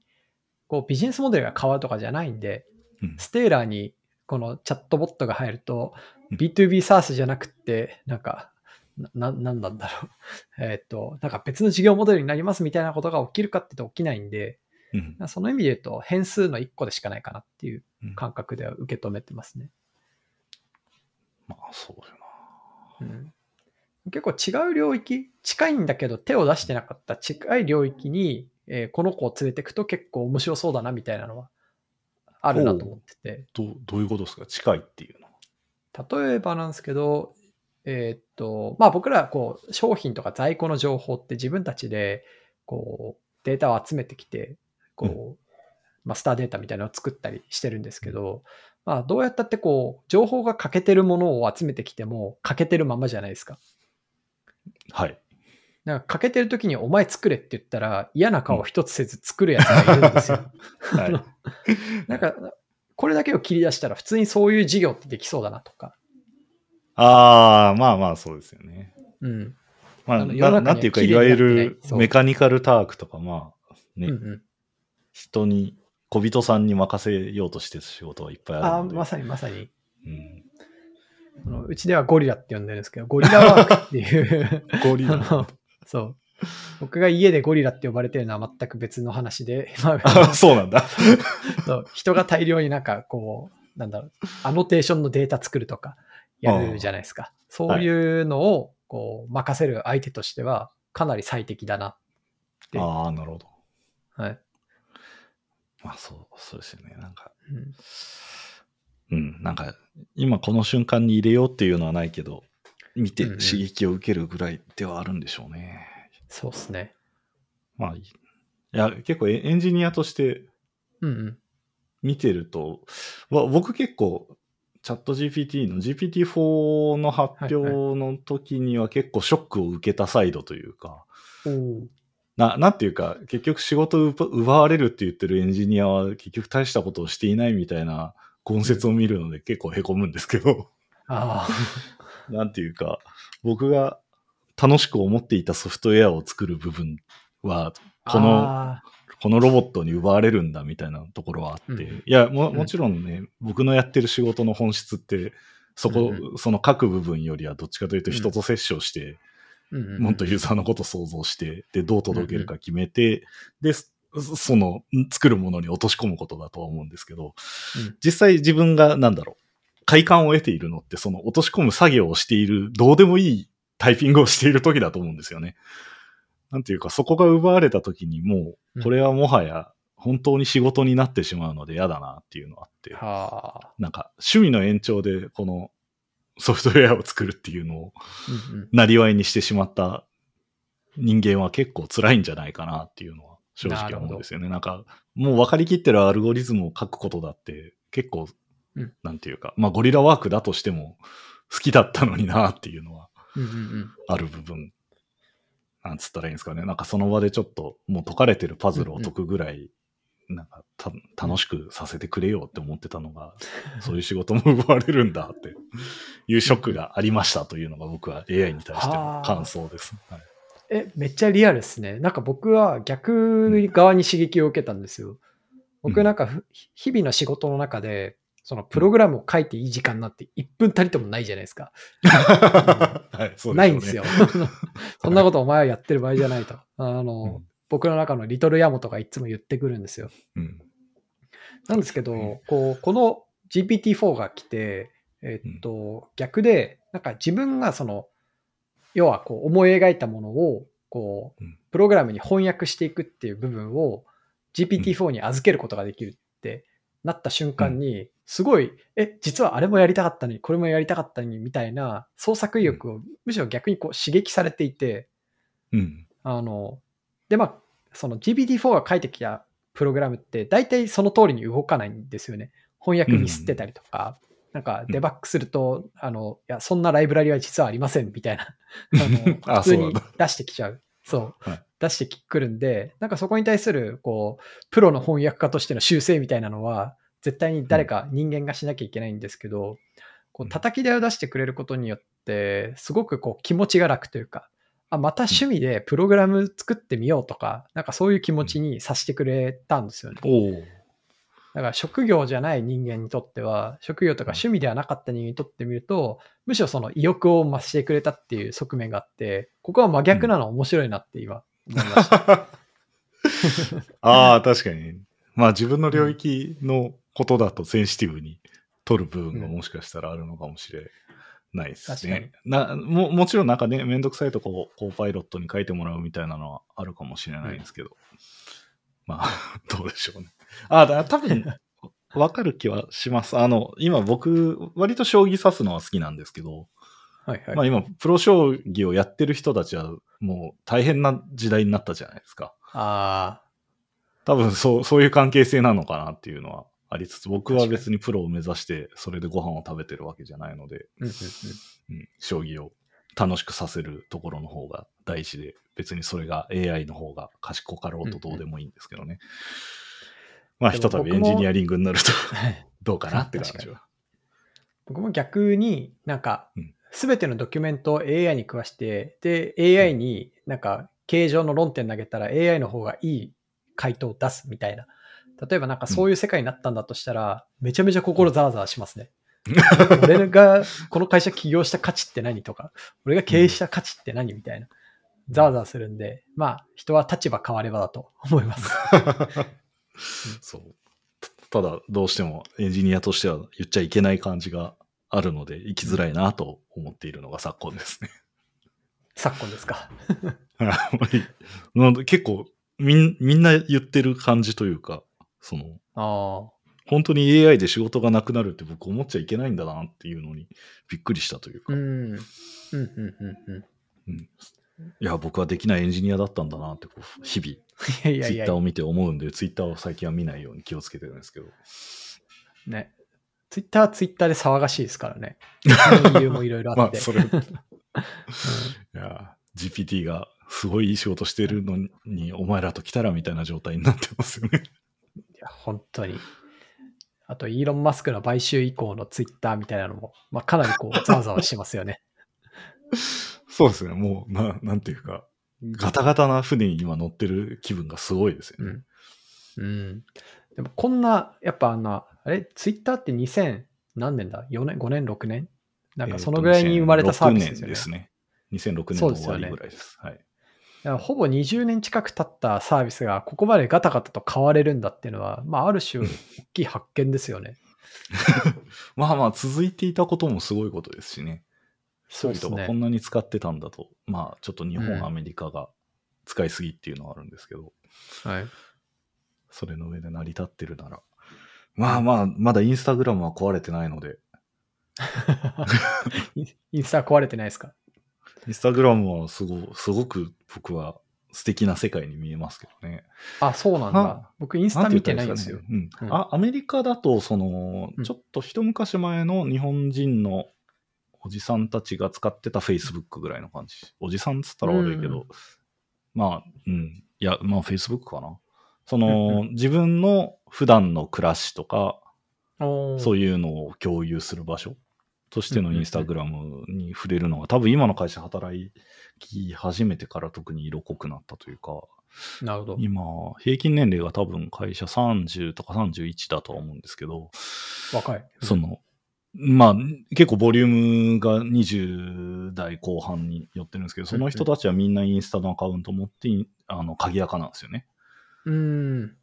こうビジネスモデルが変わるとかじゃないんで、うんステーラーにこのチャットボットが入ると、うん B2B サースじゃなくって、なんか、な、ななんなんだろう。えっと、なんか別の事業モデルになりますみたいなことが起きるかって言うと起きないんで、うん。その意味で言うと変数の1個でしかないかなっていううん感覚では受け止めてますね。まあ、そうだようん結構違う領域、近いんだけど手を出してなかった近い領域に、えーこの子を連れていくと結構面白そうだなみたいなのはあるなと思ってて、な。どう、どういうことですか？近いっていうのは。例えばなんですけど、えーっと、まあ僕らこう商品とか在庫の情報って自分たちでこうデータを集めてきて、こう、マスターデータみたいなのを作ったりしてるんですけど、まあどうやったってこう情報が欠けてるものを集めてきても欠けてるままじゃないですか。はい。なんか欠けてる時にお前作れって言ったら嫌な顔一つせず作るやつがいるんですよ。はい。なんか、これだけを切り出したら普通にそういう事業ってできそうだなとか。ああ、まあまあそうですよね。うん。まあ、あななんていうか、いわゆるメカニカルタークとか、まあ、ね、うんうん。人に、小人さんに任せようとしてる仕事はいっぱいああ、あるので。まさにまさに。うん、あのうちではゴリラって呼んでるんですけど、ゴリラワークっていう ゴリラそう。僕が家でゴリラって呼ばれてるのは全く別の話で、ま ああそうなんだ。そう人が大量になんかこう、なんだろう、アノテーションのデータ作るとかやるじゃないですか。そういうのをこう任せる相手としてはかなり最適だなって。ああ、なるほど。はい。まあそう、そうですよね。なんか、うんうん、なんか、今この瞬間に入れようっていうのはないけど、見てうんうん刺激を受けるぐらいではあるんでしょうね。そうですね。まあいい、いや、結構エエンジニアとしてうんうん。見てると、わ僕結構、チャット GPT の GPT-4 の発表の時には結構ショックを受けたサイドというか、おーななんていうか、結局仕事を奪奪われるって言ってるエンジニアは結局大したことをしていないみたいな言説を見るので結構凹むんですけど、あ なんていうか、僕が楽しく思っていたソフトウェアを作る部分は、あ。このあこのロボットに奪われるんだみたいなところはあって、うん。いやも、うん。もちろんね、僕のやってる仕事の本質って、そこ、うんその各部分よりはどっちかというと人と接触して、もっとユーザーのことを想像して、で、どう届けるか決めて、で、そその、ん作るものに落とし込むことだとは思うんですけど、うん実際自分がなんだろう、快感を得ているのって、その落とし込む作業をしている、どうでもいいタイピングをしている時だと思うんですよね。なんていうか、そこが奪われた時にもう、これはもはや本当に仕事になってしまうので嫌だなっていうのがあって、はあ。なんか趣味の延長でこのソフトウェアを作るっていうのをなりわいにしてしまった人間は結構辛いんじゃないかなっていうのは正直思うんですよね。なんか、もう分かりきってるアルゴリズムを書くことだって結構、うんなんていうか、まあゴリラワークだとしても好きだったのになっていうのはある部分。なんつったらいいんですかね。なんかその場でちょっともう解かれてるパズルを解くぐらい、なんかた楽しくさせてくれよって思ってたのが、そういう仕事も奪われるんだっていうショックがありましたというのが僕は AI に対しての感想です。はいえ、めっちゃリアルですね。なんか僕は逆側に刺激を受けたんですよ。僕なんかふ日々の仕事の中で、そのプログラムを書いていい時間なんて1分たりともないじゃないですか。はい、そうでしょうねないんですよ。そんなことお前はやってる場合じゃないと。あの、うん僕の中のリトルヤモトがいつも言ってくるんですよ。うん。なんですけど、うんこう、この GPT-4 が来て、えっと、逆で、なんか自分がその、要はこう思い描いたものを、こううん、プログラムに翻訳していくっていう部分を GPT-4 に預けることができるってなった瞬間に、すごい、え、実はあれもやりたかったのに、これもやりたかったのに、みたいな創作意欲をむしろ逆にこう刺激されていて、うん。あの、で、まあ、その GPT-4 が書いてきたプログラムって、大体その通りに動かないんですよね。翻訳ミスってたりとか、なんかデバッグすると、あの、いや、そんなライブラリは実はありませんみたいな、あの、あ普通に出してきちゃう。そう。はい出してくるんで、なんかそこに対する、こう、プロの翻訳家としての修正みたいなのは、絶対に誰か人間がしなきゃいけないんですけど、こう叩き台を出してくれることによって、すごくこう気持ちが楽というか、あ、また趣味でプログラム作ってみようとか、なんかそういう気持ちにさせてくれたんですよね。だから職業じゃない人間にとっては、職業とか趣味ではなかった人間にとってみると、むしろその意欲を増してくれたっていう側面があって、ここは真逆なの面白いなって今思いました。ああ、確かに。まあ自分の領域のことだとセンシティブに取る部分がもしかしたらあるのかもしれないですね。なももちろんなんかね、めんどくさいとこコーパイロットに書いてもらうみたいなのはあるかもしれないですけど。まあ、どうでしょうね。ああ、だ多分、わかる気はします。あの、今僕、割と将棋指すのは好きなんですけど、はいはい。まあ今、プロ将棋をやってる人たちはもう大変な時代になったじゃないですか。あ多分そう、そういう関係性なのかなっていうのはありつつ、僕は別にプロを目指して、それでご飯を食べてるわけじゃないので、ー、うん将棋を楽しくさせるところの方が大事で、別にそれが AI の方が賢かろうとどうでもいいんですけどね。まあ、ひとたびエンジニアリングになるとは いどうかなって感じは。僕も逆になんかうん、すべてのドキュメントを AI に食わして、で、AI になんか、形状の論点投げたら AI の方がいい回答を出すみたいな。例えばなんかそういう世界になったんだとしたら、めちゃめちゃ心ざわざわしますね。俺がこの会社起業した価値って何とか、俺が経営した価値って何みたいな。ざわざわするんで、まあ、人は立場変わればだと 思います。そう。たただ、どうしてもエンジニアとしては言っちゃいけない感じがあるので、生きづらいなと思っているのが昨今ですね。昨今ですか。結構みん、みんな言ってる感じというか、その、ああ。本当に AI で仕事がなくなるって僕思っちゃいけないんだなっていうのにびっくりしたというか、うん。うん、うん、うん、うん。うんいや、僕はできないエンジニアだったんだなってこう、日々、ツイッターを見て思うんで、ツイッターを最近は見ないように気をつけてるんですけど。ね。ツイッターはツイッターで騒がしいですからね。理由もいろいろあまあ、って。それ、いうんや、GPT がすごいいい仕事してるのに、お前らと来たらみたいな状態になってますよね。本当に。あと、イーロン・マスクの買収以降のツイッターみたいなのも、まあ、かなりこう、ざわざわしますよね。そうですね、もう、ななんていうか、ガタガタな船に今乗ってる気分がすごいですよね。うん。うん。でも、こんな、やっぱあの、あれ、ツイッターって2000何年だ ?4 年、5年、6年？なんかそのぐらいに生まれたサービスですよね。2006年ですね。2006年の終わりぐらいです。はい。だからほぼ20年近く経ったサービスがここまでガタガタと変われるんだっていうのは、まあ、ある種、大きい発見ですよね。まあまあ、続いていたこともすごいことですしね。そうですね人がこ。んなに使ってたんだと、まあ、ちょっと日本、うんアメリカが使いすぎっていうのはあるんですけど、はい。それの上で成り立ってるなら。まあまあ、まだインスタグラムは壊れてないので、インスタ壊れてないですか？インスタグラムはすごすごく僕は素敵な世界に見えますけどね。あ、そうなんだは。僕、インスタ見てないんですよ。あ。アメリカだと、そのうん、ちょっと一昔前の日本人のおじさんたちが使ってた Facebook ぐらいの感じ。おじさんっつったら悪いけど、うんまあ、うん。いや、まあ Facebook かな。そうんの、自分の普段の暮らしとか、そう。いうのを共有する場所としてのインスタグラムに触れるのが、多分今の会社働き始めてから特に色濃くなったというか、なるほど。今、平均年齢が多分会社30とか31だとは思うんですけど、若い。その、まあ、結構ボリュームが20代後半に寄ってるんですけど、その人たちはみんなインスタのアカウント持って、あの、鍵垢なんですよね。うん。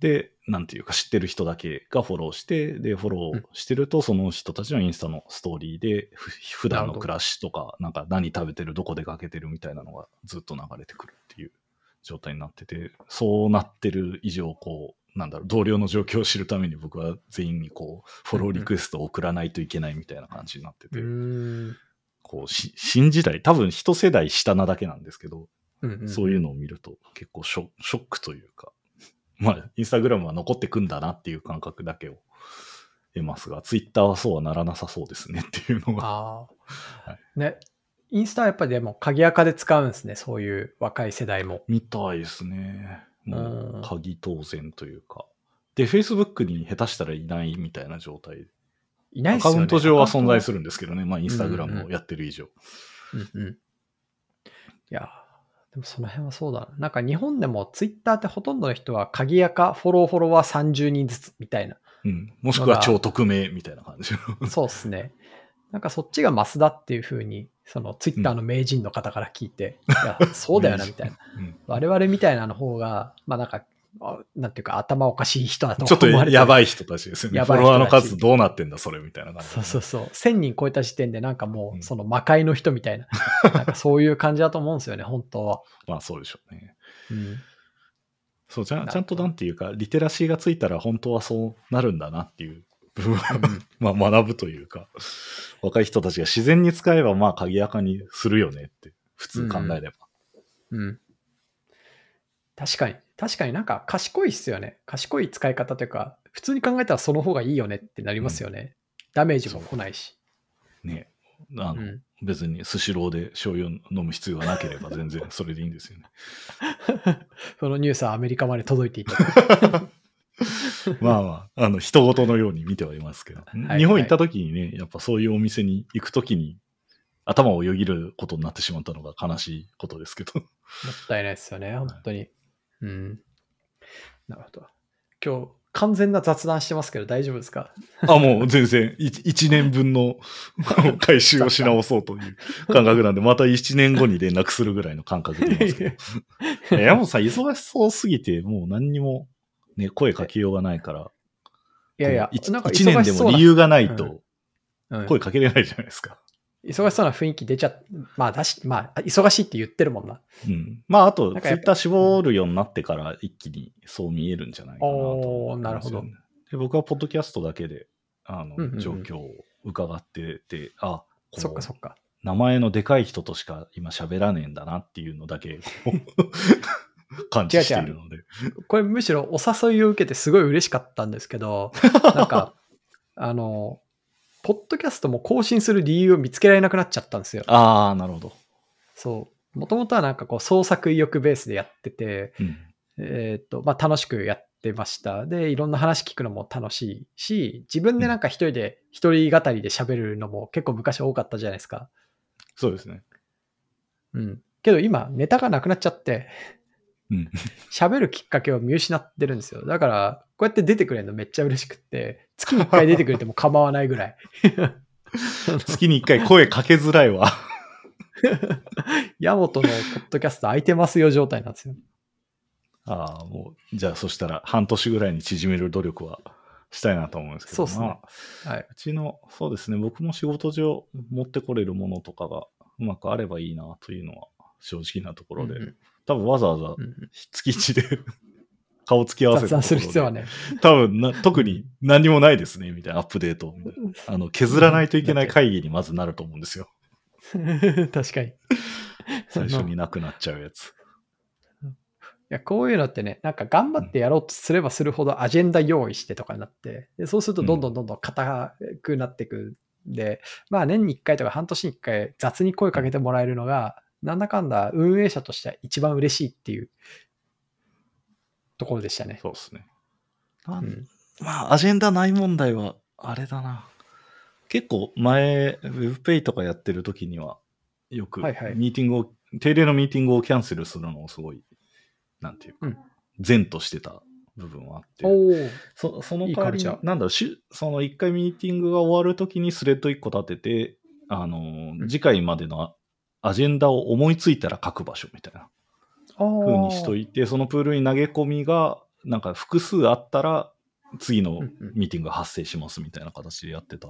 で、なんていうか知ってる人だけがフォローして、で、フォローしてると、その人たちのインスタのストーリーで、ふ普段の暮らしとか、なんか何食べてる、どこ出かけてるみたいなのがずっと流れてくるっていう状態になってて、そうなってる以上、こう、なんだろう、同僚の状況を知るために僕は全員にこう、フォローリクエストを送らないといけないみたいな感じになってうて、ーん。こう、し新時代、多分一世代下なだけなんですけど、うんうんそういうのを見ると結構ショックというか、まあ、インスタグラムは残ってくんだなっていう感覚だけを得ますが、ツイッターはそうはならなさそうですねっていうのが。ああ、はね。インスタはやっぱりでも鍵垢で使うんですね。そういう若い世代も。みたいですね。もうんう、鍵当然というか。で、Facebook に下手したらいないみたいな状態。アいないね。カウント上は存在する。るんですけどね。まあ、インスタグラムをやってる以上。うんうん。いや、でもその辺はそうだな。なんか日本でもツイッターってほとんどの人は鍵垢フォローフォロワー30人ずつみたいな。うん。もしくは超匿名みたいな感じ。そうっすね。なんかそっちがマスだっていうふうに、そのツイッターの名人の方から聞いて、いや、そうだよなみたいな。うん我々みたいなの方が、まあなんか、あなんていうか頭おかしい人だとちょっとやばい人たちですよね。フォロワーの数どうなってんだ、それみたいな感じ。そうそうそう。1000人超えた時点でなんかもうんう、その魔界の人みたいな、なんかそういう感じだと思うんですよね、本当は。まあそうでしょうね。うん。そうちゃちゃんとなんていうか、リテラシーがついたら本当はそうなるんだなっていう部分は、まあ学ぶというか、若い人たちが自然に使えばまあ鍵垢にするよねって、普通考えれば。うん。確かに。確かになんか賢いっすよね。賢い使い方というか、普通に考えたらその方がいいよねってなりますよね。ダメージも来ないし。ね。あの、うん。別にスシローで醤油を飲む必要がなければ全然それでいいんですよね。そのニュースはアメリカまで届いていた。まあまあ、あの、人事のように見てはいますけど。い日本行った時にね、やっぱそういうお店に行く時に頭をよぎることになってしまったのが悲しいことですけど。もったいないですよね、本当に。うん。なるほど。今日、完全な雑談してますけど大丈夫ですか？あ、もう全然、1年分の 回収をし直そうという感覚なんで、また1年後に連絡するぐらいの感覚でいますけど。山本さん、忙しそうすぎて、もう何にも、ね、声かけようがないから。いやいや、1, なんか年でも理由がないと、うん声かけれないじゃないですか。忙しそうな雰囲気出ちゃっまあ、だし、まあ、忙しいって言ってるもんな。うん。まあ、あと、ツイッター絞るようになってから一気にそう見えるんじゃないかなとねおーなるほどで僕はポッドキャストだけで、あの、うんうんうん状況を伺ってて、あ、こそっかそっか。名前のでかい人としか今喋らねえんだなっていうのだけ 感知しているので。これむしろお誘いを受けてすごい嬉しかったんですけど、なんか、あの、ポッドキャストも更新する理由を見つけられなくなっちゃったんですよ。ああ、なるほど。そう。もともとはなんかこう創作意欲ベースでやってて、うん。えーっと、まあ楽しくやってました。で、いろんな話聞くのも楽しいし、自分でなんか一人で、一人語りで喋るのも結構昔多かったじゃないですか。そうですね。うん。けど今、ネタがなくなっちゃって、うん。喋るきっかけを見失ってるんですよ。だから、こうやって出てくれるのめっちゃ嬉しくって、月に1回出てくれても構わないぐらい。月に一回声かけづらいわ。ヤモトのポッドキャスト空いてますよ状態なんですよ。ああ、もう、じゃあそしたら半年ぐらいに縮める努力はしたいなと思うんですけど。そうっすねまあはい。うちの、そうですね、僕も仕事上持ってこれるものとかがうまくあればいいなというのは正直なところで、うんうん多分わざわざうんうん月一で 顔つき合わせ雑談する必要はね。ね。多分な、特に何もないですね、みたいなアップデート。あの、削らないといけない会議にまずなると思うんですよ。確かに。最初になくなっちゃうやつ。いや、こういうのってね、なんか頑張ってやろうとすればするほどアジェンダ用意してとかになって、でそうするとどんどんどんどん硬くなっていくんで、まあ年に1回とか半年に1回雑に声かけてもらえるのが、なんだかんだ運営者としては一番嬉しいっていうところでしたね。そうですね。なうんんまあ、アジェンダない問題は、あれだな。結構前、WebPay とかやってる時には、よく、はいはいミーティングを、定例のミーティングをキャンセルするのをすごい、なんていうか、うん善としてた部分はあって。そそのいい代わりにカルチャーなんだろう、しその一回ミーティングが終わるときにスレッド1個立てて、あのー、うん次回までのアジェンダを思いついたら書く場所みたいな風にしといいて、そのプールに投げ込みがなんか複数あったら、次のミーティングが発生しますみたいな形でやってた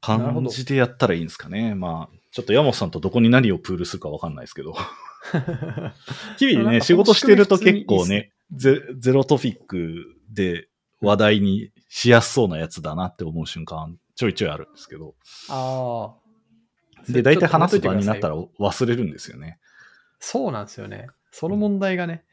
感どじでやったらいいんですかね。まあ、ちょっと山本さんとどこに何をプールするかわかんないですけど。日々ね、仕事してると結構ね、ゼゼロトピックで話題にしやすそうなやつだなって思う瞬間、ちょいちょいあるんですけど。ああ。で、大体話す場になったら。ら忘れるんですよね。そうなんですよね。その問題がね、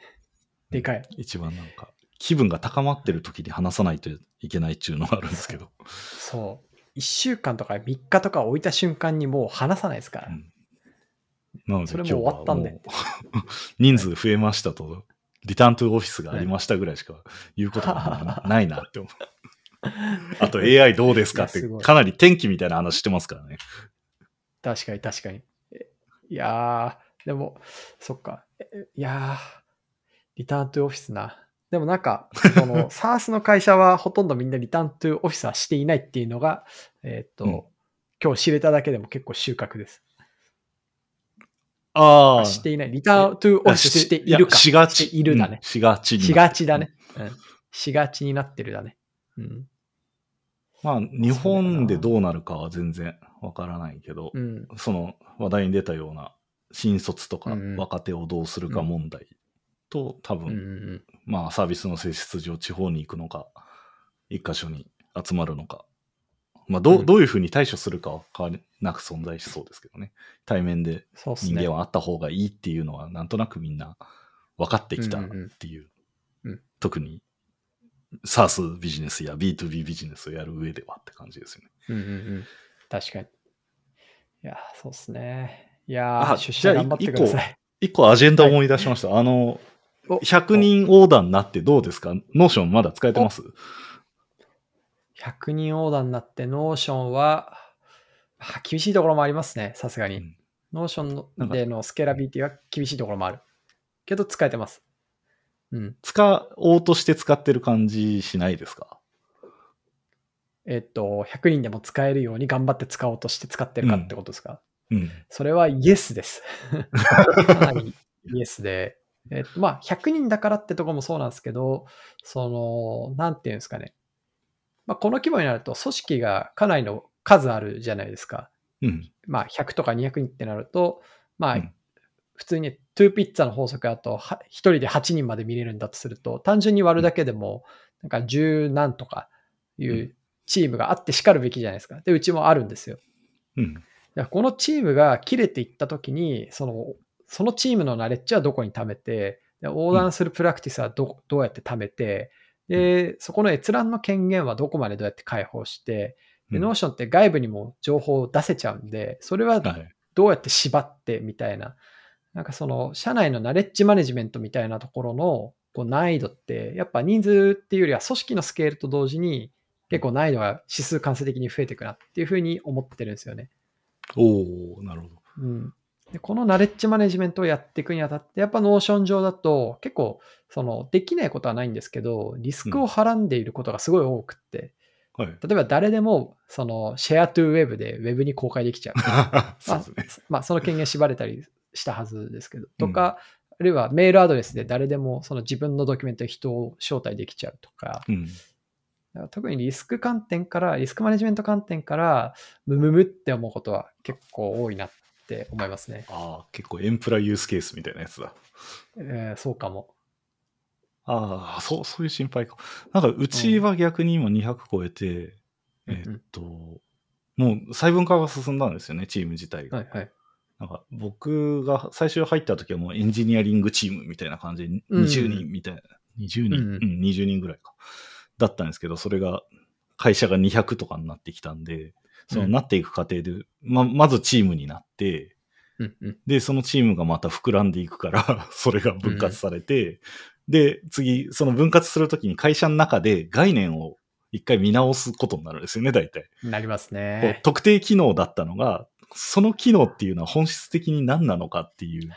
でかい。一番なんか、気分が高まってる時に話さないといけないっていうのがあるんですけど。そう。1週間とか3日とか置いた瞬間にもう話さないですから。うんなのでそれもう終わったんで 人数増えましたと、リターントゥーオフィスがありましたぐらいしか言うことがないなって思う。あと AI どうですかってかなり天気みたいな話してますからね。確かに確かに。えいやー、でも、そっか。えいやー、リターントゥーオフィスな。でもなんか、その SARS の会社はほとんどみんなリターントゥーオフィスはしていないっていうのが、えーっと、うん今日知れただけでも結構収穫です。ああ。していない。リターントゥーオフィスしているか。やしがち。いるだねうん。しがちになしがちだね。うん。しがちになってるだね。うん。まあ、日本でどうなるかは全然わからないけど、うん。その話題に出たような新卒とか若手をどうするか問題と、多分、うんうんうん。まあサービスの性質上地方に行くのか、一箇所に集まるのか、まあどう,、うんどういうふうに対処するかは変わりなく存在しそうですけどね。対面で。人間はあった方がいいっていうのはなんとなくみんな分かってきたっうんうんうんていう。うん特に SARS ビジネスや B2B ビジネスをやる上ではって感じですよね。うんうんうん。確かに。いや、そうっすね。いや出社頑張ってください。一個アジェンダ思い出しました。あの、お100人横断になってどうですか？ Notion まだ使えてます？100人横断になって、 Notion は、あ厳しいところもありますね、さすがに。うん Notion でのスケーラビリティは厳しいところもある。けど使えてます。うん。使おうとして使ってる感じしないですか？えっと、100人でも使えるように頑張って使おうとして使ってるかってことですか、うん。それはイエスです。かなりイエスで。えっと、まあ、100人だからってとこもそうなんですけど、その、なんていうんですかね。まあ、この規模になると組織がかなりの数あるじゃないですか。うん。まあ、100とか200人ってなると、まあ、うん普通に2ピッツァの法則だと、は1人で8人まで見れるんだとすると、単純に割るだけでも、なんか10何とかいううんチームがあってしかるべきじゃないですか。で、うちもあるんですよ。うん。このチームが切れていったときに、その、そのチームのナレッジはどこに貯めて、で横断するプラクティスはどどうやって貯めて、で、そこの閲覧の権限はどこまでどうやって解放して、で、うん Notion って外部にも情報を出せちゃうんで、それははい。どうやって縛ってみたいな、なんかその社内のナレッジマネジメントみたいなところのこう難易度って、やっぱ人数っていうよりは組織のスケールと同時に結構難易度が指数関数的に増えていくなっていうふうに思ってるんですよね。おおなるほど。うん。で、このナレッジマネジメントをやっていくにあたって、やっぱ Notion 上だと結構そのできないことはないんですけど、リスクをはらんでいることがすごい多くって、はい。例えば誰でもその Share to web でウェブに公開できちゃう。そうですね。まあ、その権限縛れたりしたはずですけど、とか、あるいはメールアドレスで誰でもその自分のドキュメントに人を招待できちゃうとか、うん。特にリスク観点から、リスクマネジメント観点から、ムムムって思うことは結構多いなって思いますね。ああ、結構エンプラユースケースみたいなやつだ。えーそうかも。ああ、そう、そういう心配か。なんか、うちは逆に今200超えて、うんえっと、もう細分化が進んだんですよね、チーム自体が。はいはい。なんか僕が最初入った時はもうエンジニアリングチームみたいな感じでうん20人みたいな、20人、うんうん、20人ぐらいか。だったんですけど、それが会社が200とかになってきたんで、そのうんなっていく過程で、ま、まずチームになって、うんうん。で、そのチームがまた膨らんでいくから、それが分割されて、で、次、その分割するときに会社の中で概念を一回見直すことになるんですよね、大体。なりますね。特定機能だったのが、その機能っていうのは本質的に何なのかっていう。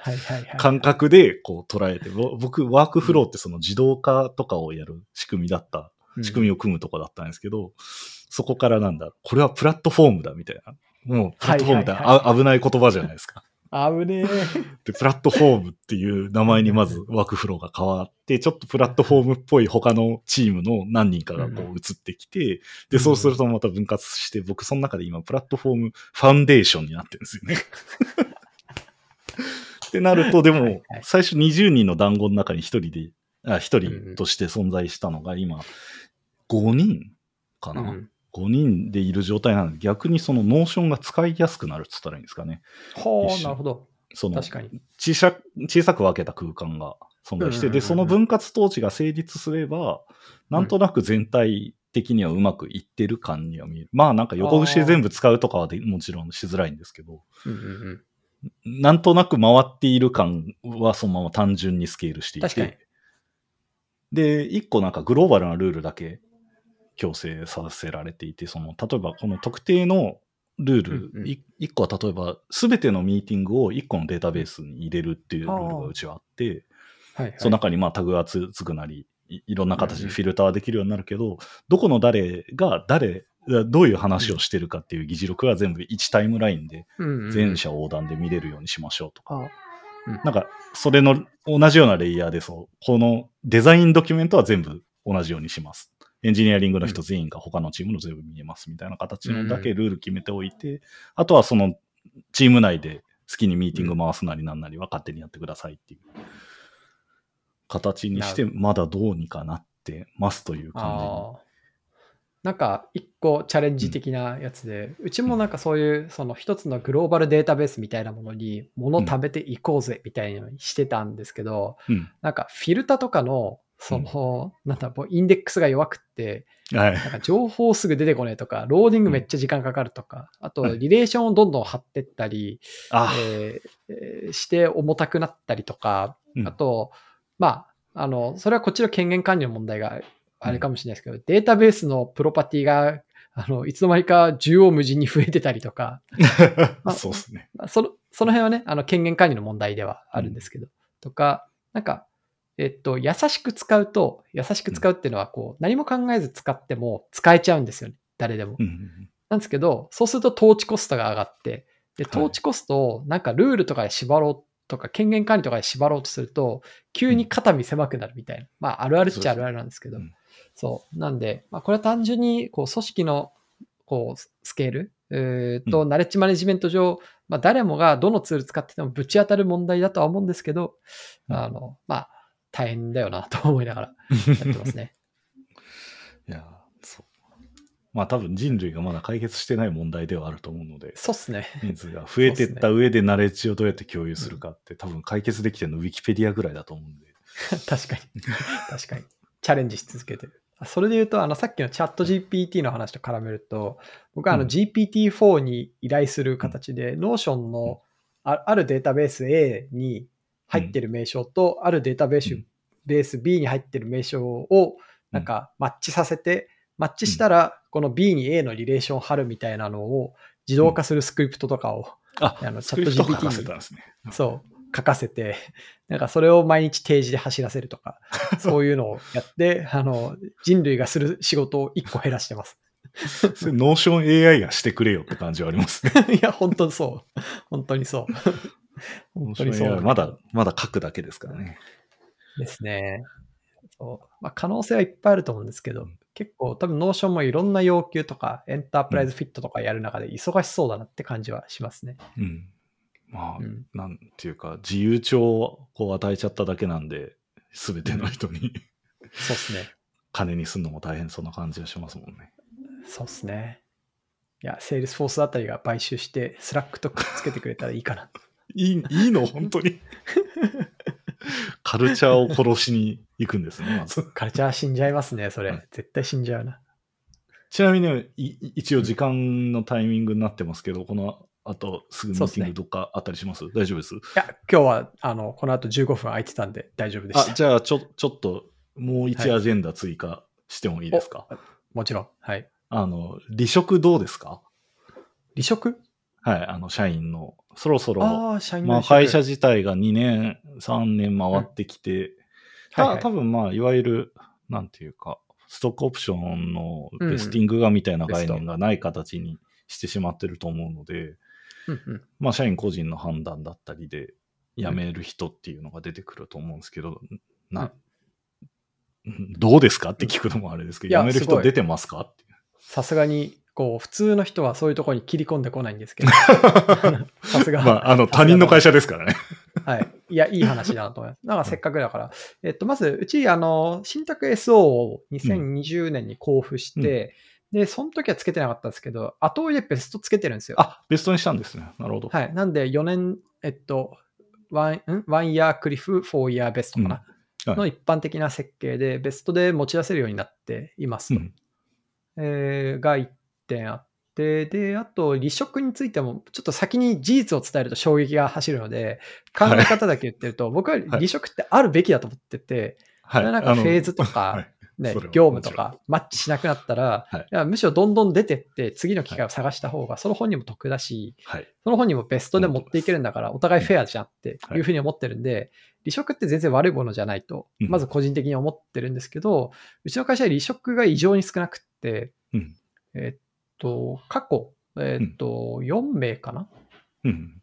感覚でこう捉えて、ぼ僕、ワークフローってその自動化とかをやる仕組みだった、うん仕組みを組むとこだったんですけど、そこからなんだ、これはプラットフォームだみたいな。もう、プラットフォームってはいはいあ危ない言葉じゃないですか。あぶねえ。で、プラットフォームっていう名前にまずワークフローが変わって、ちょっとプラットフォームっぽい他のチームの何人かがこう移ってきて、で、そうするとまた分割して、僕その中で今プラットフォームファンデーションになってるんですよね。ってなると、でも最初20人の団子の中に1人で、あ、1うんうん人として存在したのが今、5人かな、うん。5人でいる状態なので、逆にその Notion が使いやすくなるって言ったらいいんですかね。ほう、一緒なるほど。その確かに。小さ小さく分けた空間が存在して、うんうんうんうんで、その分割統治が成立すれば、なんとなく全体的にはうまくいってる感には見える。まあなんか横串で全部使うとかはでもちろんしづらいんですけど、うんうんうん。なんとなく回っている感はそのまま単純にスケールしてい確かにて、で、一個なんかグローバルなルールだけ強制させられていて、その、例えばこの特定のルール、うんうん。い一個は例えば、すべてのミーティングを一個のデータベースに入れるっていうルールがうちはあって、はい、はい。その中にまあタグがつつくなり、いいろんな形うんうん。でフィルターできるようになるけど、どこの誰が誰、どういう話をしてるかっていう議事録が全部1タイムラインでうんうん。全社横断で見れるようにしましょうとか、うん。なんかそれの同じようなレイヤーでそう、このデザインドキュメントは全部同じようにします。エンジニアリングの人全員が他のチームの全部見えますみたいな形のだけルール決めておいて、あとはそのチーム内で好きにミーティング回すなりなんなりは勝手にやってくださいっていう形にして、なまだどうにかなってますという感ああ。なんか一個チャレンジ的なやつで、うちもなんかそういうその一つのグローバルデータベースみたいなものに物貯めていこうぜみたいにしてたんですけど、じに。なんかフィルタとかのその、なんだもうインデックスが弱くって、うん。はい。なんか情報すぐ出てこねえとか、ローディングめっちゃ時間かかるとか、あとリレーションをどんどん貼ってったり、あ、えーえーして重たくなったりとか、うんあと、まあ、あの、それはこっちの権限管理の問題があれかもしれないですけど、データベースのプロパティが、あの、いつの間にか縦横無尽に増えてたりとか、あそうですね。まあその、その辺はね、あの、権限管理の問題ではあるんですけど、とか、なんか、えっと、優しく使うと、優しく使うっていうのは、こう、何も考えず使っても使えちゃうんですよね。誰でも。なんですけど、そうすると統治コストが上がって、で、はい統治コストをなんかルールとかで縛ろうとか、権限管理とかで縛ろうとすると、急に肩身狭くなるみたいな。まあ、あるあるっちゃあるあるなんですけど。そう。なんで、まあ、これは単純に、こう、組織の、こう、スケール、えーと、うナレッジマネジメント上、まあ、誰もがどのツール使っててもぶち当たる問題だとは思うんですけど、うんあの、まあ、大変だよなと思いながらやってますね。いや、そう。まあ多分人類がまだ解決してない問題ではあると思うので、そうっすね。人数が増えてった上でナレッジをどうやって共有するかって、多分解決できてるのウィキペディアぐらいだと思うんで。確かに。確かに。チャレンジし続けてる。あそれで言うと、あの、さっきのチャット GPT の話と絡めると、僕はあのうん GPT-4 に依頼する形で、Notion のああるデータベース A に入ってる名称と、あるデータベースうんベース B に入ってる名称を、なんかマッチさせて、マッチしたら、この B に A のリレーションを貼るみたいなのを自動化するスクリプトとかを、ああのスクリプトすね。そう、書かせて、なんかそれを毎日定時で走らせるとか、そういうのをやって、あの、人類がする仕事を1個減らしてます。それノーション AI がしてくれよって感じはありますね。いや、本当にそう。本当にそう。本当にそう。まだ、まだ書くだけですからね。ですね。そう。まあ、可能性はいっぱいあると思うんですけど、結構多分 Notion もいろんな要求とか、 enterprise fit とかやる中で忙しそうだなって感じはしますね。うん。まあ、うん。なんていうか、自由帳をこう与えちゃっただけなんで、すべての人にそうっすね。金にすんのも大変そうな感じがしますもんね。そうっすね。いや、 Salesforce あたりが買収して、 Slack とくっつけてくれたらいいかな。いい、いいの？本当に。カルチャーを殺しに行くんですね、まず。カルチャー死んじゃいますね、それ。はい絶対死んじゃうな。ちなみに、い一応時間のタイミングになってますけど、この後すぐミーティングどっかあったりします？大丈夫です？いや、今日は、あの、この後15分空いてたんで大丈夫でした。あ、じゃあ、ちょ、ちょっと、もう一はいアジェンダ追加してもいいですか、もちろん。はい。あの、離職どうですか？離職？はい、あの、社員の、そろそろ、あまあ、会社自体が2年、3年回ってきて、たはいはい。多分まあ、いわゆる、なんていうか、ストックオプションのベスティングがみたいな概念がない形にしてしまってると思うので、うんうん。まあ、社員個人の判断だったりで辞める人っていうのが出てくると思うんですけど、な、どうですかって聞くのもあれですけど、辞める人出てますかって。さすがに、こう、普通の人はそういうところに切り込んでこないんですけど、さすが。まあ、あの、他人の会社ですからね。はい。いや、いい話だなと思います。なんかせっかくだから。えっと、まず、うち、あの、新宅 SO を2020年に交付して、で、その時はつけてなかったんですけど、後追いでベストつけてるんですよ。あ、ベストにしたんですね。なるほど。はい。なんで、4年、えっと、ワン、ん？ワンイヤークリフ、フォーイヤーベストかな、うんはいの一般的な設計で、ベストで持ち出せるようになっていますと。うん。えーが1点あって、で、あと、離職についても、ちょっと先に事実を伝えると衝撃が走るので、考え方だけ言ってると、僕は離職ってあるべきだと思ってて、はい。なんかフェーズとか はい。ね、業務とかマッチしなくなったら、はい。いやむしろどんどん出てって、次の機会を探した方が、その本人も得だし、はい。その本人もベストで持っていけるんだから、お互いフェアじゃんってはい。いうふうに思ってるんで、離職って全然悪いものじゃないと、うん。まず個人的に思ってるんですけど、うちの会社は離職が異常に少なくって、うん。えっと、過去、えっと、4名かな？うん。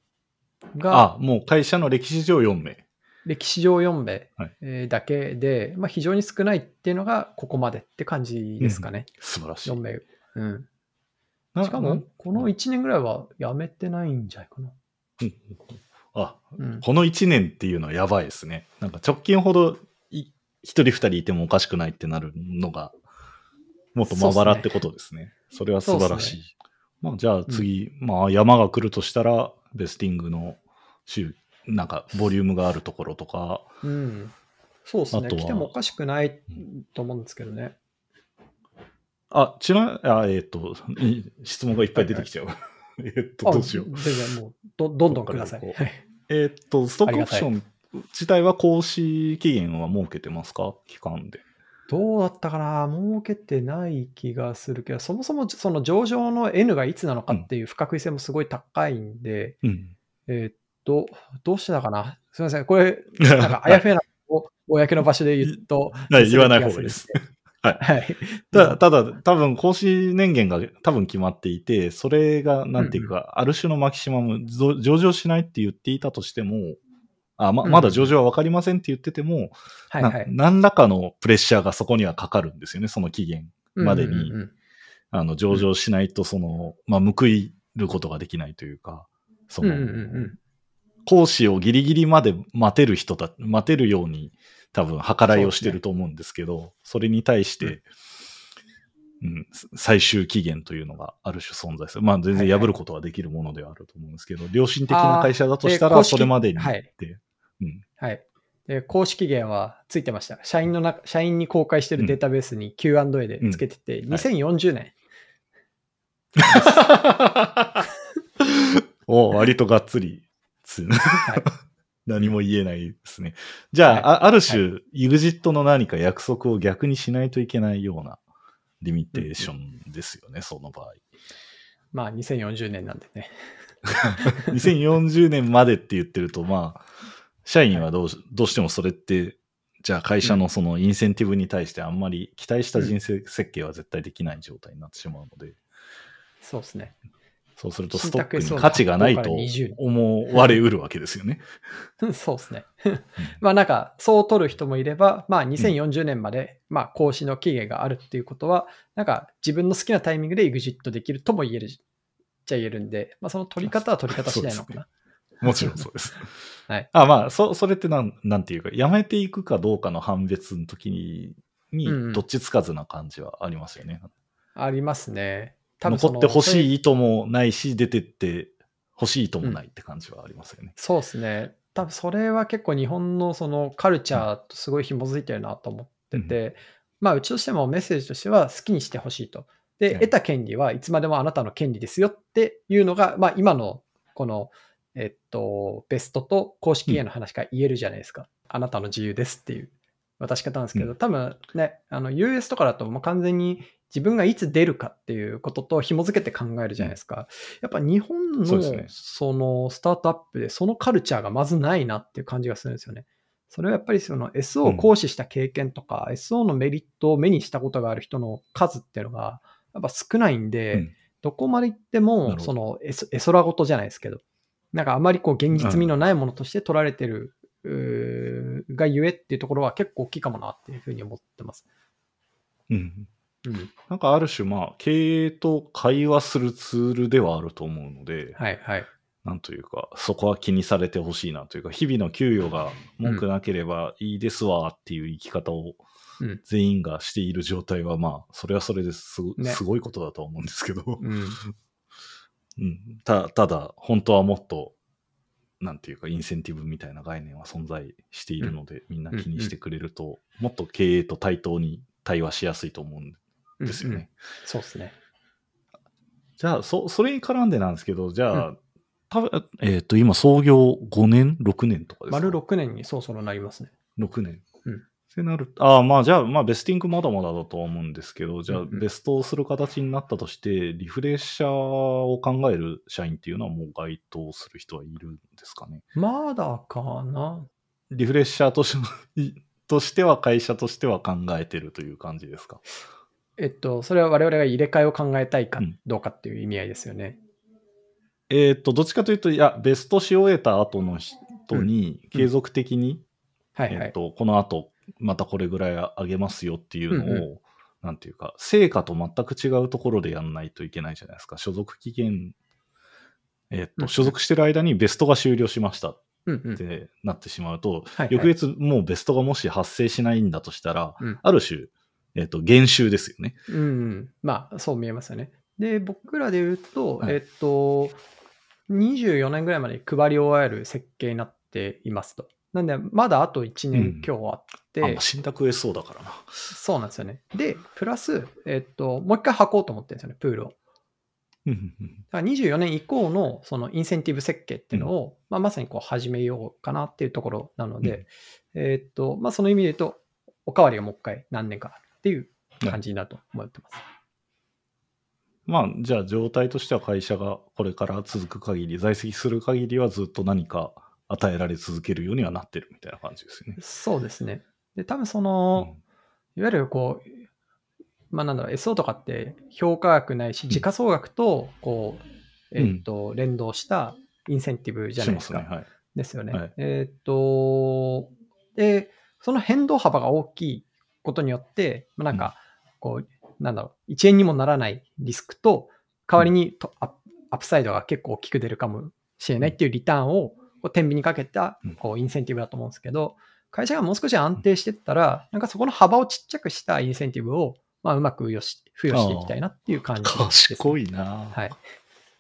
が、あ、もう会社の歴史上4名。歴史上4名はいえーだけで、まあ、非常に少ないっていうのがここまでって感じですかね。素晴らしい。4名。うん。なしかも、この1年ぐらいは辞めてないんじゃないかな。うんあ、うん。この1年っていうのはやばいですね。なんか直近ほどい1人2人いてもおかしくないってなるのが、もっとまばらってことですね。それは素晴らしい。まあ、じゃあ次、まあ山が来るとしたら、ベスティングの週、なんかボリュームがあるところとか、うん。そうですね。来てもおかしくないと思うんですけどね。あ、ちな、あ、えっ、と、い質問がいっぱい出てきちゃう。えっと、あどうしよう。全然もうど、どんどんください。えっ、と、ストックオプション自体は行使期限は設けてますか？期間で。どうだったかな儲けてない気がするけど、そもそもその上場の N がいつなのかっていう不確実性もすごい高いんで、うん。えーっと、どうしてたかな？すみません。これ、なんかあやふやな公の場所で言うと、はい言わない方がいいです。はいはい。たただ、多分、行使年限が多分決まっていて、それが、なんていうか、ある種のマキシマム、ぞ上場しないって言っていたとしても、あまうん。まだ上場は分かりませんって言ってても、なはいはい。何らかのプレッシャーがそこにはかかるんですよね、その期限までに。うんうんうんあの上場しないと、その、まあ、報いることができないというか、その、うんうんうん講師をギリギリまで待てる人だ、待てるように多分計らいをしてると思うんですけど、それに対して、うん、最終期限というのがある種存在する。まあ全然破ることはできるものではあると思うんですけど、良心的な会社だとしたらそれまでにはい。って、うん。はい。で公式期限はついてました。社員の中、社員に公開してるデータベースに Q&A でつけてて、はい2040年。お割とがっつり、つはい 何も言えないですね。じゃあ、はいあある種、EXIT の何か約束を逆にしないといけないようなリミテーションですよね、その場合。まあ、2040年なんでね。2040年までって言ってると、まあ、社員はどうしどうしてもそれって、じゃあ会社のそのインセンティブに対してあんまり期待した人生設計は絶対できない状態になってしまうので、そうですね。そうするとス信トックに価値がないとここから20年思われうるわけですよね。そうですね。まあなんか、そう取る人もいれば、まあ2040年まで、まあ更新の期限があるっていうことは、なんか自分の好きなタイミングで EXIT できるとも言えるじゃ言えるんで、まあその取り方は取り方次第なのかな。もちろんそうです。はい。あまあ、そ、それってなん、なんていうか、やめていくかどうかの判別の時に、にうんうんどっちつかずな感じはありますよね。ありますね。残ってほしい。い意図もないし、出てって欲しい意図もないって感じはありますよね。そうですね。多分それは結構日本のそのカルチャーとすごい紐づいてるなと思ってて、まあうちとしてもメッセージとしては好きにしてほしいと。で、はい得た権利はいつまでもあなたの権利ですよっていうのが、まあ今のこの、えっと、ベストと公式への話が言えるじゃないですか。あなたの自由ですっていう。渡し方なんですけど、う多分ね、あの US とかだともう完全に自分がいつ出るかっていうことと紐づけて考えるじゃないですか。やっぱ日本のそのスタートアップでそのカルチャーがまずないなっていう感じがするんですよね。それはやっぱりその SO を行使した経験とか、SO のメリットを目にしたことがある人の数っていうのがやっぱ少ないんで、うん。どこまで行っても、その絵空事じゃないですけど、なんかあまりこう現実味のないものとして取られてる、うーがゆえっていうところは結構大きいかもなっていうふうに思ってます。うん。うん。なんかある種、まあ、経営と会話するツールではあると思うので、はいはい。なんというか、そこは気にされてほしいなというか、日々の給与が文句なければいいですわっていう生き方をうん全員がしている状態は、まあ、それはそれですご,、ねすごいことだとは思うんですけど、うん。うん、たただ、本当はもっと、なんていうか、インセンティブみたいな概念は存在しているので、みんな気にしてくれると、もっと経営と対等に対話しやすいと思うんですよね。うんうんそうですね。じゃあ、そ、それに絡んでなんですけど、じゃあ、多分えっ、と、今、創業5年 ?6 年とかですか？丸6年にそろそろなりますね。6年。うんってなるああ、まあじゃあ、まあベスティングまだまだだとは思うんですけど、じゃあうんうんベストをする形になったとして、リフレッシャーを考える社員っていうのはもう該当する人はいるんですかね？まだかな？リフレッシャーとしとしては会社としては考えてるという感じですか？えっと、それは我々が入れ替えを考えたいかうんどうかっていう意味合いですよね。えっ、と、どっちかというと、いや、ベストし終えた後の人に継続的に、はいはい。えっと、この後、またこれぐらい上げますよっていうのを、うんうなんていうか、成果と全く違うところでやんないといけないじゃないですか。所属期限、えっと、うん所属してる間にベストが終了しましたっうんうん。てなってしまうと、はいはい翌月もうベストがもし発生しないんだとしたら、うんある種、えっと、減収ですよね。うんうん、まあ、そう見えますよね。で、僕らで言うと、はいえっと、24年ぐらいまで配り終える設計になっていますと。なんで、まだあと1うん年今日あって、あ、まあ、信託 SO だからな。そうなんですよね。で、プラス、えっと、もう一回履こうと思ってるんですよね、プールを。うんうんうんだから24年以降のそのインセンティブ設計っていうのを、まあ、まさにこう始めようかなっていうところなので、えーっと、まあ、その意味で言うと、おかわりがもう一回何年かっていう感じになると思ってます。まあ、じゃあ状態としては会社がこれから続く限り、在籍する限りはずっと何か与えられ続けるようにはなってるみたいな感じですよね。そうですね。で、多分その、いわゆるこう、まあなんだろう、SO とかって評価額ないし、ん時価総額と、こう、えうんーっと、連動したインセンティブじゃないですか。すね。はい。ですよね。はいえーっと、で、その変動幅が大きいことによって、まあなんか、こう、なんだろう、1円にもならないリスクと、代わりにとアップアップサイドが結構大きく出るかもしれないっていうリターンを、こう天秤にかけたうんこうインセンティブだと思うんですけど、会社がもう少し安定してったら、なんかそこの幅をちっちゃくしたインセンティブを、まあ、うまく付与し付与していきたいなっていう感じです、賢いな、はい。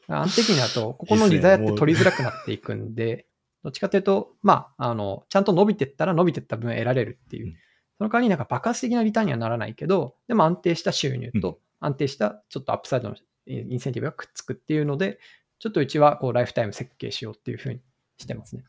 安定期になると、ここのリザヤって取りづらくなっていくんで、どっちかというと、まあ、あの、ちゃんと伸びてったら伸びてった分得られるっていううん。その代わりになんか爆発的なリターンにはならないけど、でも安定した収入うん。と安定したちょっとアップサイドのインセンティブがくっつくっていうので、ちょっとうちはこうライフタイム設計しようっていうふうにしてますね。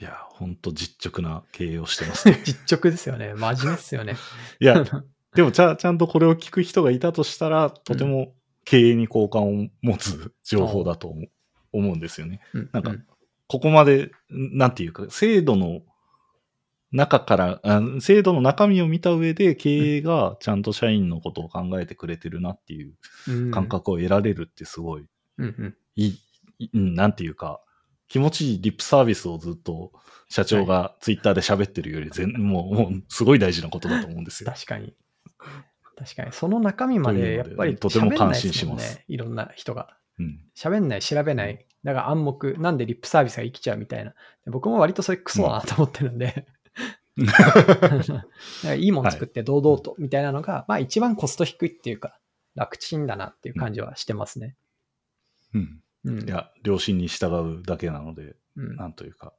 いや、ほんと実直な経営をしてますね。実直ですよね。真面目ですよね。いや、でもちゃちゃんとこれを聞く人がいたとしたら、とても経営に好感を持つ情報だと思う思うんですよね。うんなんかうんここまで、んなんていうか、制度の中から、あ制度の中身を見た上で、経営がちゃんと社員のことを考えてくれてるなっていううん感覚を得られるってすごい、うんうんいい、なんていうか、気持ちいいリップサービスをずっと社長がツイッターで喋ってるより全、もう、もうすごい大事なことだと思うんですよ。確かに。確かに。その中身まででやっぱりとても感心しますね。いろんな人が。うん。喋んない、調べない。だから暗黙、なんでリップサービスが生きちゃうみたいな。で僕も割とそれクソだなと思ってるんで。だからいいもん作って堂々とみたいなのが、まあ一番コスト低いっていうか、楽ちんだなっていう感じはしてますね。うん。うん。いや、良心に従うだけなので、うん。なんというか、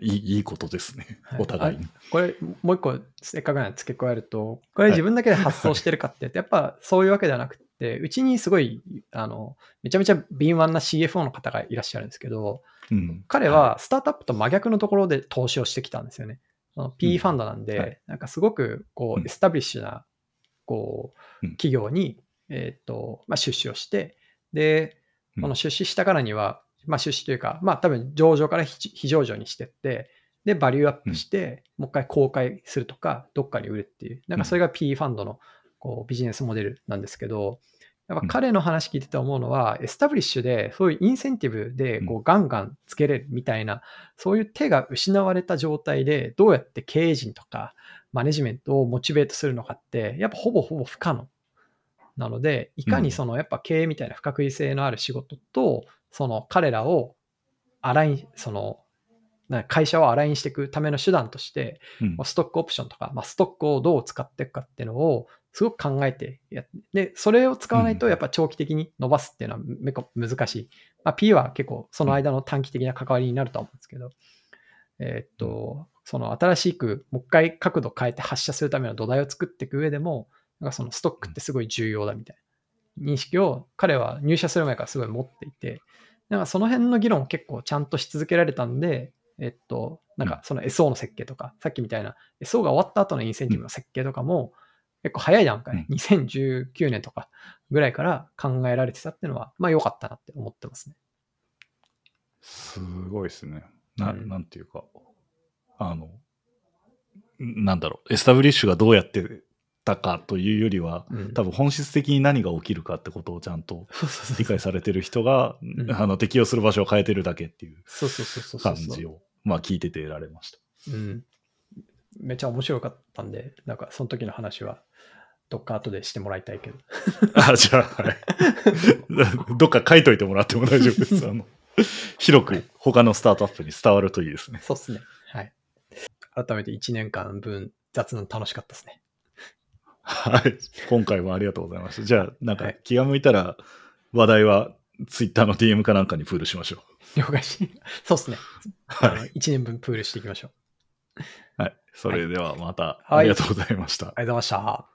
いいいいことですね。はい。お互いに。これ、もう一個せっかくなんで付け加えると、これ自分だけで発想してるかって、やっぱそういうわけではなくて、うちにすごい、あの、めちゃめちゃ敏腕な CFO の方がいらっしゃるんですけど、うん。彼はスタートアップと真逆のところで投資をしてきたんですよね。その PE ファンドなんで、はい。なんかすごくこううん。エスタブリッシュなこううん。企業に、えーとまあ、出資をして、で、うんこの出資したからには、まあ、出資というか、まあ多分上場から非非上場にしてって、で、バリューアップして、もう一回公開するとか、どっかに売るっていう、なんかそれが PE ファンドのこうビジネスモデルなんですけど、やっぱ彼の話聞いてて思うのは、エスタブリッシュで、そういうインセンティブでこうガンガンつけれるみたいな、そういう手が失われた状態で、どうやって経営陣とかマネジメントをモチベートするのかって、やっぱほぼほぼ不可能。なので、いかにそのやっぱ経営みたいな不確実性のある仕事と、その彼らをアライン、その、な会社をアラインしていくための手段として、うん。まあストックオプションとか、まあ、ストックをどう使っていくかっていうのをすごく考えてやっで、それを使わないとうん。やっぱ長期的に伸ばすっていうのはめこ難しい。まあ、P は結構その間の短期的な関わりになるとは思うんですけど、えーっと、その新しくもう一回角度変えて発射するための土台を作っていく上でも、なんかそのストックってすごい重要だみたいな。認識を彼は入社する前からすごい持っていて、なんかその辺の議論を結構ちゃんとし続けられたんで、えっと、なんかその SO の設計とか、さっきみたいな SO が終わった後のインセンティブの設計とかも、結構早い段階、2019年とかぐらいから考えられてたっていうのは、まあ良かったなって思ってますね。すごいですね。な、うん。なんていうか、あの、なんだろう、エスタブリッシュがどうやってたかというよりは、うん多分本質的に何が起きるかってことをちゃんと理解されてる人が、んあの適用する場所を変えてるだけっていう感じを、まあ聞いてて得られました。うん。めっちゃ面白かったんで、なんかその時の話は、どっか後でしてもらいたいけど。あ、じゃあ、はい。どっか書いといてもらっても大丈夫です。あの広く他のスタートアップに伝わるといいですね。そうっすね。はい。改めて1年間分雑談楽しかったですね。はい。今回もありがとうございました。じゃあ、なんかはい気が向いたら話題はツイッターの DM かなんかにプールしましょう。了解し。そうっすね。はい。1年分プールしていきましょう。はい。それではまたはいありがとうございました。ありがとうございました。